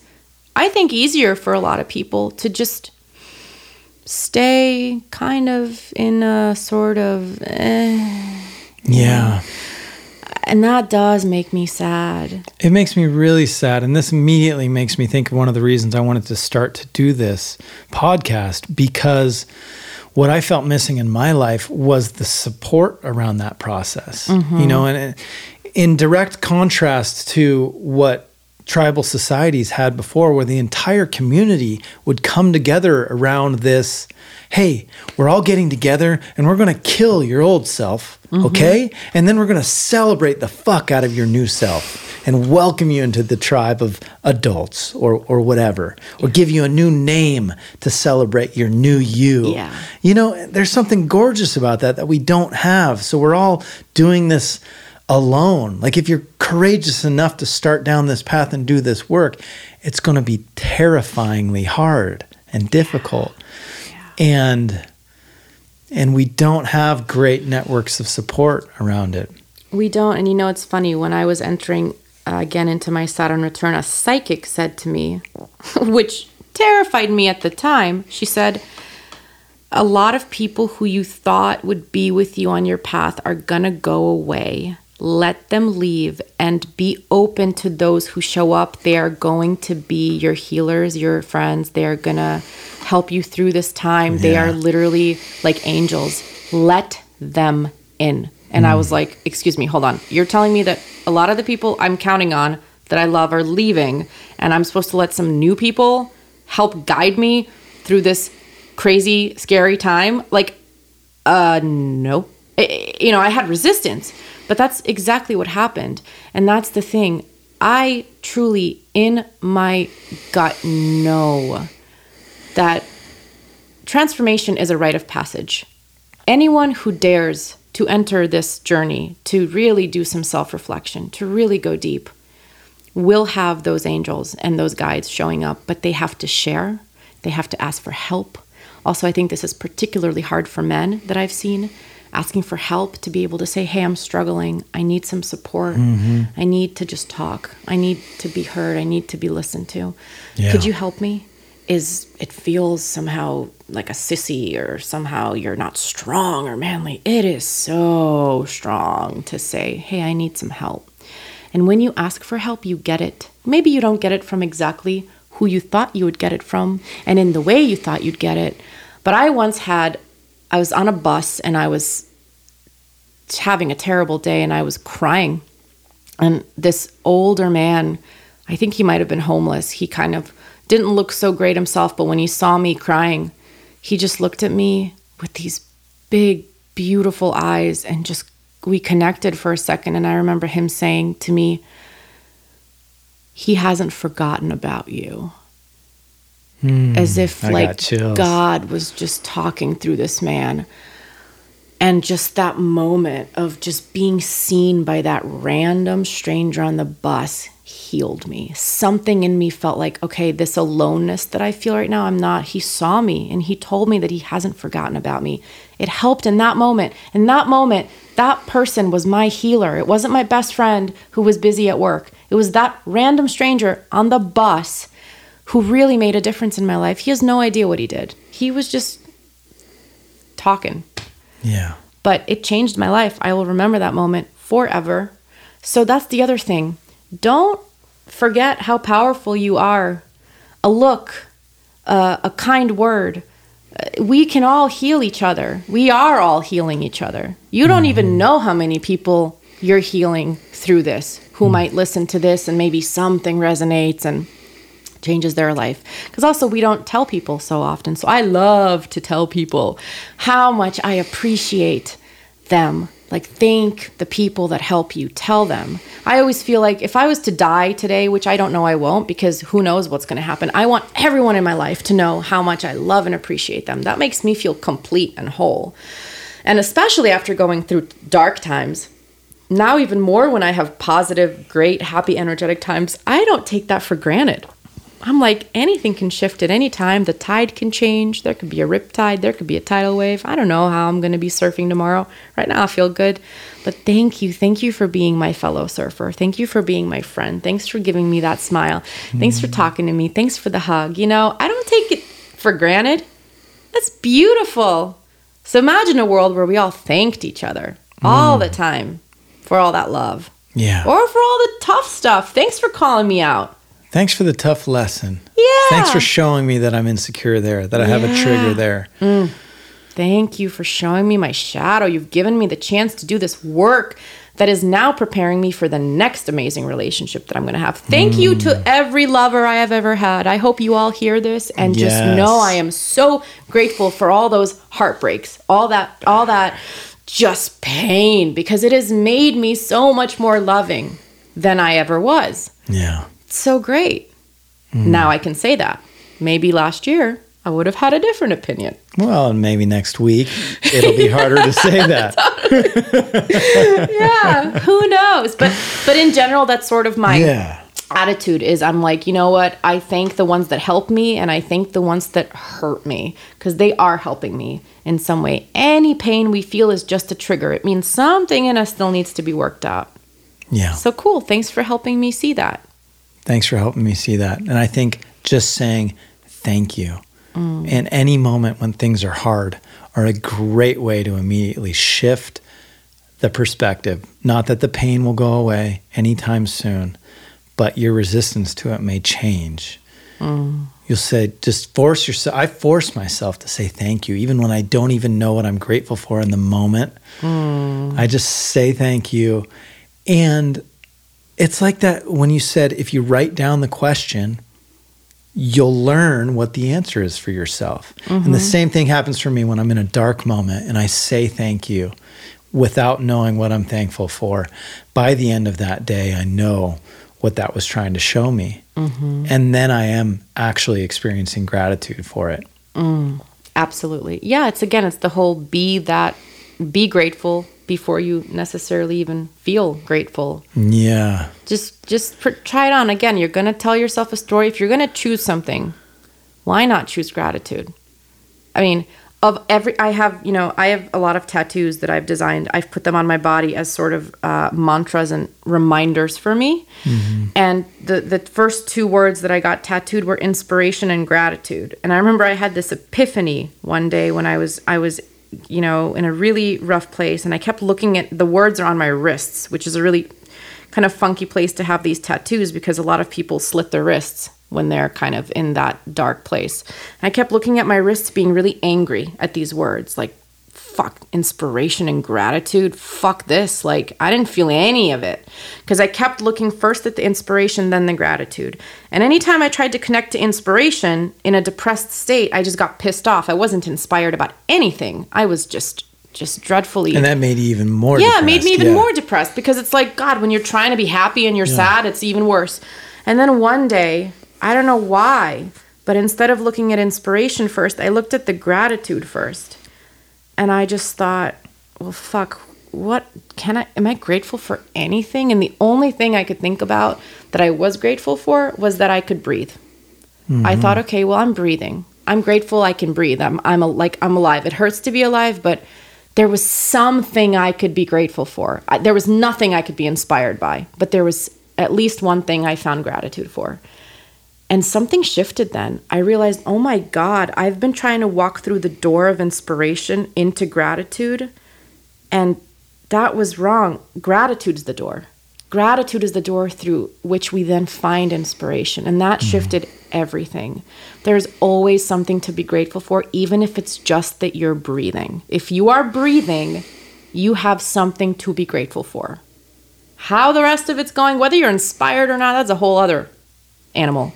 [SPEAKER 2] I think easier for a lot of people to just stay kind of in a sort of eh,
[SPEAKER 1] Yeah.
[SPEAKER 2] And that does make me sad.
[SPEAKER 1] It makes me really sad. And this immediately makes me think of one of the reasons I wanted to start to do this podcast because what I felt missing in my life was the support around that process. Mm-hmm. You know, and in direct contrast to what tribal societies had before, where the entire community would come together around this hey, we're all getting together and we're going to kill your old self, mm-hmm. okay? And then we're going to celebrate the fuck out of your new self and welcome you into the tribe of adults or, or whatever, or give you a new name to celebrate your new you.
[SPEAKER 2] Yeah.
[SPEAKER 1] You know, there's something gorgeous about that that we don't have. So we're all doing this alone. Like if you're courageous enough to start down this path and do this work, it's going to be terrifyingly hard and difficult. And and we don't have great networks of support around it.
[SPEAKER 2] We don't. And you know, it's funny. When I was entering uh, again into my Saturn return, a psychic said to me, which terrified me at the time, she said, A lot of people who you thought would be with you on your path are going to go away. Let them leave and be open to those who show up. They are going to be your healers, your friends. They are going to help you through this time. They are literally like angels. Let them in. And I was like, excuse me, hold on. You're telling me that a lot of the people I'm counting on that I love are leaving, and I'm supposed to let some new people help guide me through this crazy, scary time? Like, uh, no. I- you know, I had resistance, but that's exactly what happened. And that's the thing. I truly, in my gut, know that transformation is a rite of passage. Anyone who dares to enter this journey, to really do some self reflection, to really go deep, will have those angels and those guides showing up, but they have to share, they have to ask for help. Also, I think this is particularly hard for men that I've seen asking for help to be able to say, Hey, I'm struggling. I need some support. Mm-hmm. I need to just talk. I need to be heard. I need to be listened to.
[SPEAKER 1] Yeah.
[SPEAKER 2] Could you help me? Is it feels somehow like a sissy or somehow you're not strong or manly. It is so strong to say, Hey, I need some help. And when you ask for help, you get it. Maybe you don't get it from exactly who you thought you would get it from and in the way you thought you'd get it. But I once had, I was on a bus and I was having a terrible day and I was crying. And this older man, I think he might have been homeless. He kind of didn't look so great himself, but when he saw me crying, he just looked at me with these big, beautiful eyes and just we connected for a second. And I remember him saying to me, He hasn't forgotten about you. Hmm, as if
[SPEAKER 1] I
[SPEAKER 2] like. God was just talking through this man. And just that moment of just being seen by that random stranger on the bus healed me. Something in me felt like, okay, this aloneness that I feel right now, I'm not. He saw me and he told me that he hasn't forgotten about me. It helped in that moment. In that moment, that person was my healer. It wasn't my best friend who was busy at work. It was that random stranger on the bus who really made a difference in my life. He has no idea what he did. He was just talking
[SPEAKER 1] Yeah.
[SPEAKER 2] but it changed my life. I will remember that moment forever. So that's the other thing. Don't forget how powerful you are. A look, uh, a kind word. Uh, We can all heal each other. We are all healing each other. You don't even know how many people you're healing through this who might listen to this and maybe something resonates and changes their life. Because also, we don't tell people so often. So I love to tell people how much I appreciate them. Like, thank the people that help you. Tell them. I always feel like if I was to die today, which I don't know I won't because who knows what's going to happen, I want everyone in my life to know how much I love and appreciate them. That makes me feel complete and whole. And especially after going through dark times, now even more when I have positive, great, happy, energetic times, I don't take that for granted. I'm like, anything can shift at any time. The tide can change. There could be a rip tide. There could be a tidal wave. I don't know how I'm going to be surfing tomorrow. Right now, I feel good. But thank you. Thank you for being my fellow surfer. Thank you for being my friend. Thanks for giving me that smile. Thanks for mm. talking to me. Thanks for the hug. You know, I don't take it for granted. That's beautiful. So imagine a world where we all thanked each other all mm. the time for all that love
[SPEAKER 1] Yeah.
[SPEAKER 2] or for all the tough stuff. Thanks for calling me out.
[SPEAKER 1] Thanks for the tough lesson.
[SPEAKER 2] Yeah.
[SPEAKER 1] Thanks for showing me that I'm insecure there, that I have a trigger there. Mm.
[SPEAKER 2] Thank you for showing me my shadow. You've given me the chance to do this work that is now preparing me for the next amazing relationship that I'm going to have. Thank you to mm. every lover I have ever had. I hope you all hear this and just know I am so grateful for all those heartbreaks, all that all that just pain because it has made me so much more loving than I ever was.
[SPEAKER 1] Yeah.
[SPEAKER 2] So great. Hmm. Now I can say that. Maybe last year I would have had a different opinion.
[SPEAKER 1] Well, and maybe next week it'll be harder to say that.
[SPEAKER 2] yeah who knows but but in general that's sort of my
[SPEAKER 1] Yeah.
[SPEAKER 2] attitude is i'm like you know what i thank the ones that help me and i thank the ones that hurt me because they are helping me in some way any pain we feel is just a trigger it means something in us still needs to be worked out
[SPEAKER 1] Yeah.
[SPEAKER 2] so cool thanks for helping me see that
[SPEAKER 1] Thanks for helping me see that. And I think just saying thank you
[SPEAKER 2] Mm.
[SPEAKER 1] in any moment when things are hard are a great way to immediately shift the perspective. Not that the pain will go away anytime soon, but your resistance to it may change.
[SPEAKER 2] Mm.
[SPEAKER 1] You'll say, just force yourself. I force myself to say thank you, even when I don't even know what I'm grateful for in the moment.
[SPEAKER 2] Mm.
[SPEAKER 1] I just say thank you. And it's like that when you said if you write down the question, you'll learn what the answer is for yourself. And the mm-hmm. same thing happens for me when I'm in a dark moment and I say thank you without knowing what I'm thankful for. By the end of that day, I know what that was trying to show me. Mm-hmm. And then I am actually experiencing gratitude for it.
[SPEAKER 2] Mm, absolutely yeah it's again it's the whole be that be grateful before you necessarily even feel grateful.
[SPEAKER 1] Yeah.
[SPEAKER 2] just just pr- try it on again. You're going to tell yourself a story. If you're going to choose something why not choose gratitude? I mean of every i have you know i have a lot of tattoos that i've designed. I've put them on my body as sort of uh, mantras and reminders for me. And the the first two words that i got tattooed were inspiration and gratitude. And i remember i had this epiphany one day when i was i was you know in a really rough place and i kept looking at the words are on my wrists which is a really kind of funky place to have these tattoos because a lot of people slit their wrists when they're kind of in that dark place. And I kept looking at my wrists being really angry at these words like fuck inspiration and gratitude. Fuck this. Like I didn't feel any of it because I kept looking first at the inspiration then the gratitude. And anytime I tried to connect to inspiration in a depressed state, I just got pissed off. I wasn't inspired about anything. I was just just dreadfully
[SPEAKER 1] And that made you even more
[SPEAKER 2] yeah, it made me even
[SPEAKER 1] Yeah.
[SPEAKER 2] more depressed because it's like, God, when you're trying to be happy and you're sad, it's even worse. And then one day, I don't know why, but instead of looking at inspiration first, I looked at the gratitude first. And I just thought, well, fuck, what can I, am I grateful for anything? And the only thing I could think about that I was grateful for was that I could breathe. I mm-hmm. thought, okay, well, I'm breathing. I'm grateful I can breathe. I'm, I'm a, like, I'm alive. It hurts to be alive, but there was something I could be grateful for. I, there was nothing I could be inspired by, but there was at least one thing I found gratitude for. And something shifted then. I realized, oh my God, I've been trying to walk through the door of inspiration into gratitude, and that was wrong. Gratitude's the door. Gratitude is the door through which we then find inspiration. And that mm-hmm. shifted everything. There's always something to be grateful for, even if it's just that you're breathing. If you are breathing, you have something to be grateful for. How the rest of it's going, whether you're inspired or not, that's a whole other animal.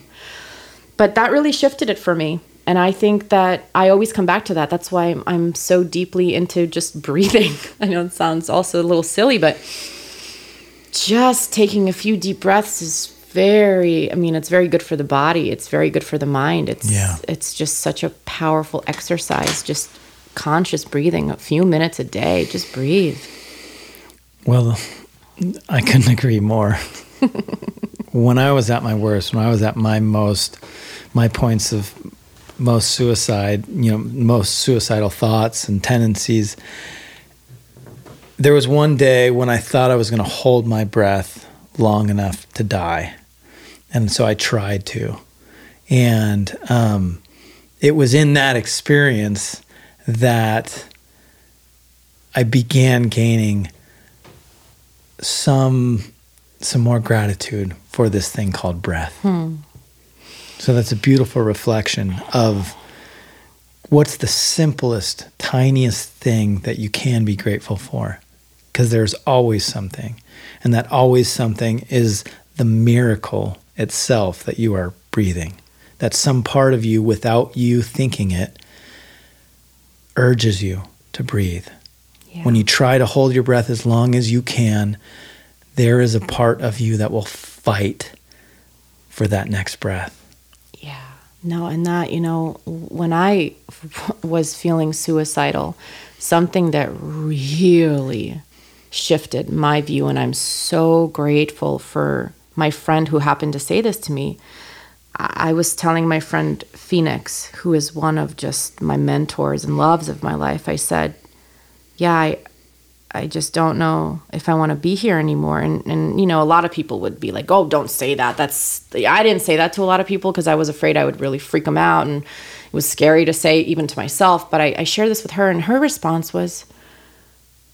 [SPEAKER 2] But that really shifted it for me. And I think that I always come back to that. That's why I'm, I'm so deeply into just breathing. I know it sounds also a little silly, but just taking a few deep breaths is very i mean it's very good for the body it's very good for the mind it's
[SPEAKER 1] Yeah.
[SPEAKER 2] it's just such a powerful exercise just conscious breathing a few minutes a day just breathe
[SPEAKER 1] Well, I couldn't agree more. When I was at my worst, when I was at my most, my points of most suicide, you know, most suicidal thoughts and tendencies, there was one day when I thought I was going to hold my breath long enough to die. And so I tried to. And um, it was in that experience that I began gaining some some more gratitude for this thing called breath. Hmm. So that's a beautiful reflection of what's the simplest, tiniest thing that you can be grateful for. Because there's always something. And that always something is the miracle itself that you are breathing. That some part of you, without you thinking it, urges you to breathe. Yeah. When you try to hold your breath as long as you can, there is a part of you that will fight for that next breath.
[SPEAKER 2] Yeah. No, and that, you know, when I was feeling suicidal, something that really shifted my view, and I'm so grateful for my friend who happened to say this to me. I was telling my friend Phoenix, who is one of just my mentors and loves of my life, I said, Yeah, I, I just don't know if I want to be here anymore. And, and, you know, a lot of people would be like, oh, don't say that. That's, I didn't say that to a lot of people because I was afraid I would really freak them out. And it was scary to say even to myself. But I, I shared this with her, and her response was,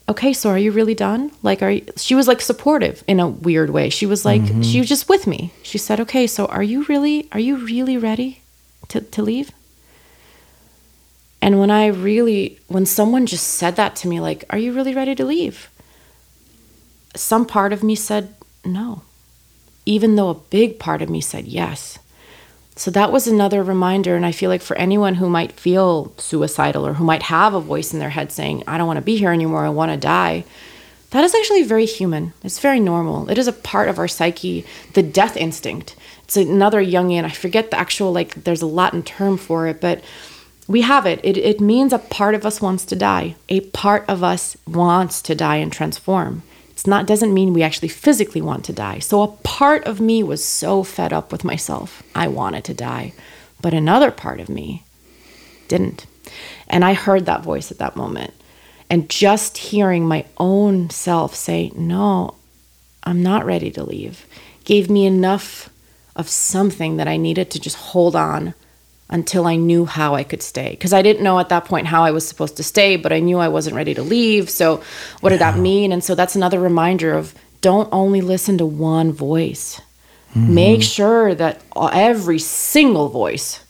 [SPEAKER 2] okay, so are you really done? Like, are you, she was like supportive in a weird way. She was like, mm-hmm. she was just with me. She said, okay, so are you really, are you really ready to, to leave? And when I really, when someone just said that to me, like, are you really ready to leave? Some part of me said no, even though a big part of me said yes. So that was another reminder. And I feel like for anyone who might feel suicidal or who might have a voice in their head saying, I don't want to be here anymore, I want to die, that is actually very human. It's very normal. It is a part of our psyche, the death instinct. It's another Jungian, I forget the actual, like, there's a Latin term for it, but we have it. it. It means a part of us wants to die. A part of us wants to die and transform. It's not doesn't mean we actually physically want to die. So a part of me was so fed up with myself. I wanted to die. But another part of me didn't. And I heard that voice at that moment. And just hearing my own self say, "No, I'm not ready to leave." gave me enough of something that I needed to just hold on until I knew how I could stay. Because I didn't know at that point how I was supposed to stay, but I knew I wasn't ready to leave. So, what did that mean? And so, that's another reminder of don't only listen to one voice. Mm-hmm. Make sure that every single voice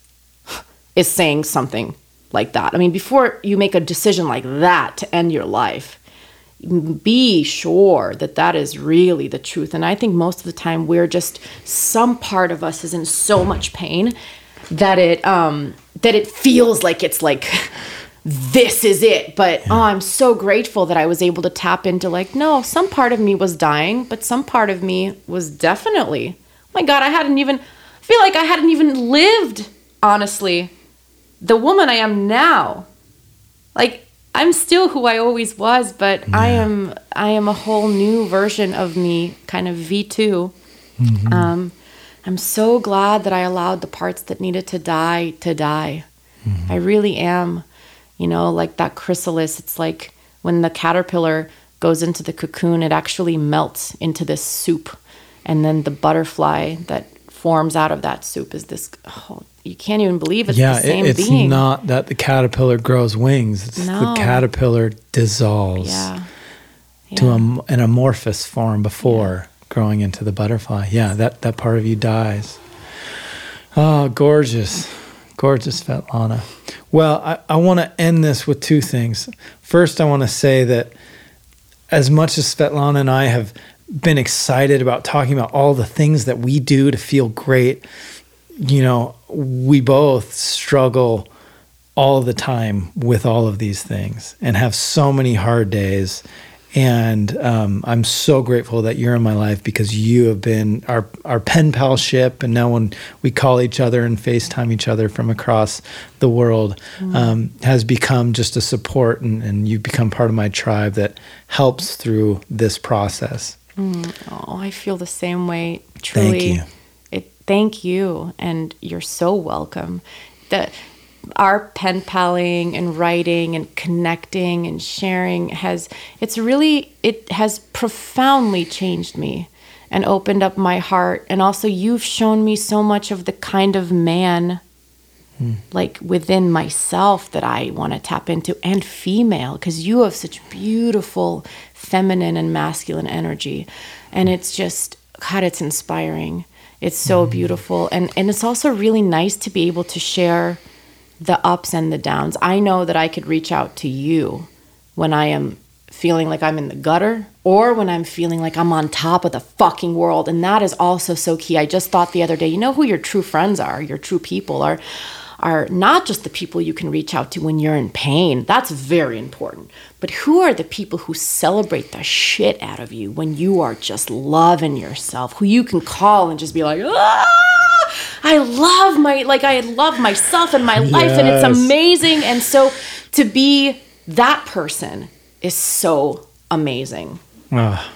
[SPEAKER 2] is saying something like that. I mean, before you make a decision like that to end your life, be sure that that is really the truth. And I think most of the time we're just, some part of us is in so much pain that it um that it feels like it's like this is it but oh i'm so grateful that i was able to tap into like no some part of me was dying but some part of me was definitely oh my god i hadn't even feel like i hadn't even lived honestly the woman i am now like i'm still who i always was but yeah. i am i am a whole new version of me kind of v2 mm-hmm. um I'm so glad that I allowed the parts that needed to die to die. Mm-hmm. I really am. You know, like that chrysalis, it's like when the caterpillar goes into the cocoon, it actually melts into this soup. And then the butterfly that forms out of that soup is this oh, you can't even believe it's yeah, the same
[SPEAKER 1] it, it's
[SPEAKER 2] being.
[SPEAKER 1] not that the caterpillar grows wings. It's no. the caterpillar dissolves yeah. Yeah. to a, an amorphous form before growing into the butterfly. Yeah, that, that part of you dies. Oh, gorgeous. Gorgeous, Svetlana. Well, I, I want to end this with two things. First, I want to say that as much as Svetlana and I have been excited about talking about all the things that we do to feel great, you know, we both struggle all the time with all of these things and have so many hard days and um, I'm so grateful that you're in my life because you have been our our pen pal ship, and now when we call each other and FaceTime each other from across the world, mm-hmm. um, has become just a support, and, and you've become part of my tribe that helps through this process.
[SPEAKER 2] Oh, I feel the same way. Truly.
[SPEAKER 1] Thank you.
[SPEAKER 2] It thank you and you're so welcome. The our pen paling and writing and connecting and sharing has it's really it has profoundly changed me and opened up my heart. And also you've shown me so much of the kind of man hmm. like within myself that I want to tap into and female because you have such beautiful feminine and masculine energy. And it's just god it's inspiring. It's so hmm. beautiful. And and it's also really nice to be able to share the ups and the downs. I know that I could reach out to you when I am feeling like I'm in the gutter or when I'm feeling like I'm on top of the fucking world. And that is also so key. I just thought the other day you know who your true friends are your true people are are not just the people you can reach out to when you're in pain. That's very important. But who are the people who celebrate the shit out of you when you are just loving yourself? Who you can call and just be like, ah, I love my like I love myself and my life and it's amazing. And so to be that person is so amazing.
[SPEAKER 1] Ah,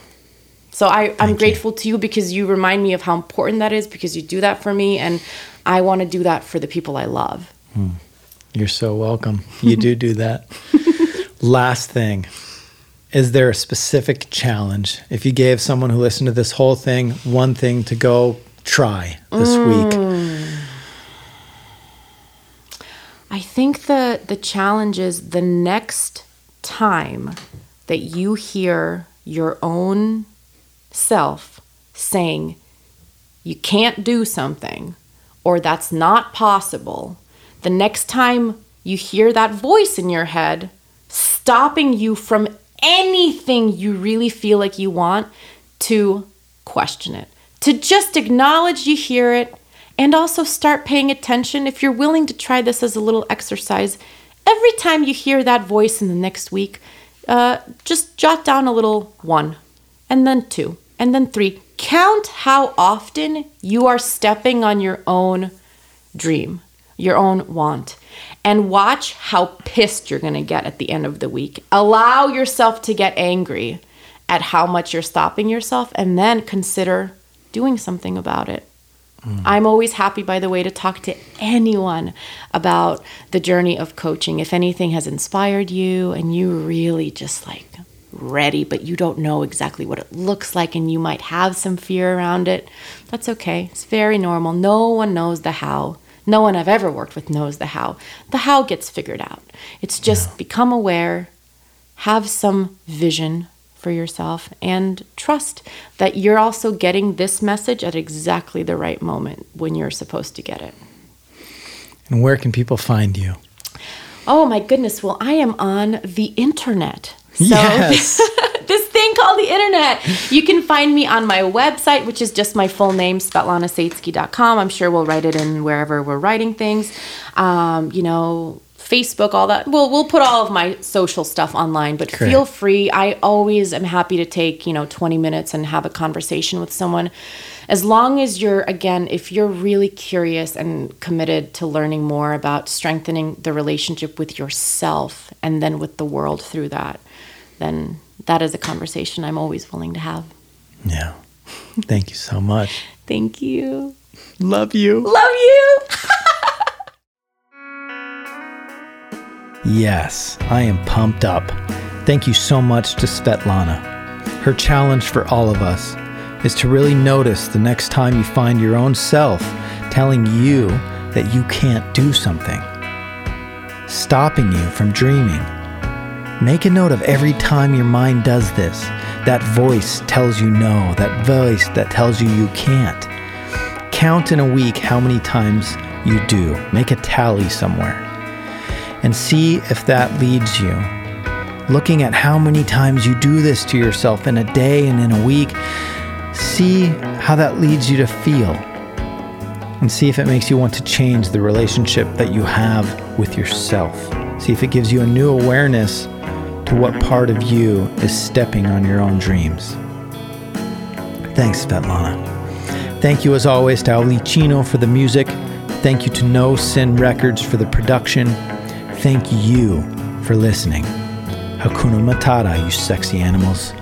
[SPEAKER 2] So I, I'm grateful to you because you remind me of how important that is because you do that for me and I want to do that for the people I love. Hmm.
[SPEAKER 1] you're so welcome. You do do that. Last thing. Is there a specific challenge? If you gave someone who listened to this whole thing one thing to go try this hmm. week,
[SPEAKER 2] I think the the challenge is the next time that you hear your own self saying you can't do something or that's not possible, the next time you hear that voice in your head stopping you from anything you really feel like you want to question it, to just acknowledge you hear it and also start paying attention if you're willing to try this as a little exercise. Every time you hear that voice in the next week, uh, just jot down a little one, and then two, and then three. Count how often you are stepping on your own dream, your own want, and watch how pissed you're going to get at the end of the week. Allow yourself to get angry at how much you're stopping yourself, and then consider doing something about it. Mm. I'm always happy, by the way, to talk to anyone about the journey of coaching. If anything has inspired you and you really just like ready, but you don't know exactly what it looks like and you might have some fear around it, that's okay. It's very normal. No one knows the how. No one I've ever worked with knows the how. The how gets figured out. It's just become aware, have some vision for yourself, and trust that you're also getting this message at exactly the right moment when you're supposed to get it.
[SPEAKER 1] and where can people find you?
[SPEAKER 2] Oh my goodness. Well, I am on the internet. So
[SPEAKER 1] Yes.
[SPEAKER 2] this thing called the internet. You can find me on my website, which is just my full name, SvetlanAsetsky.com. I'm sure we'll write it in wherever we're writing things. Um, you know, Facebook, all that. We'll we'll put all of my social stuff online, but
[SPEAKER 1] Great.
[SPEAKER 2] feel free. I always am happy to take, you know, 20 minutes and have a conversation with someone. As long as you're again, if you're really curious and committed to learning more about strengthening the relationship with yourself and then with the world through that, then that is a conversation I'm always willing to have.
[SPEAKER 1] Yeah. Thank you so much.
[SPEAKER 2] Thank you.
[SPEAKER 1] Love you.
[SPEAKER 2] Love you.
[SPEAKER 1] Yes, I am pumped up. Thank you so much to Svetlana. Her challenge for all of us is to really notice the next time you find your own self telling you that you can't do something, stopping you from dreaming. Make a note of every time your mind does this. That voice tells you no, that voice that tells you you can't. Count in a week how many times you do. Make a tally somewhere and see if that leads you. Looking at how many times you do this to yourself in a day and in a week, see how that leads you to feel. And see if it makes you want to change the relationship that you have with yourself. See if it gives you a new awareness to what part of you is stepping on your own dreams. Thanks, Svetlana. Thank you, as always, to Ali Chino for the music. Thank you to No Sin Records for the production. Thank you for listening. Hakuna Matata, you sexy animals.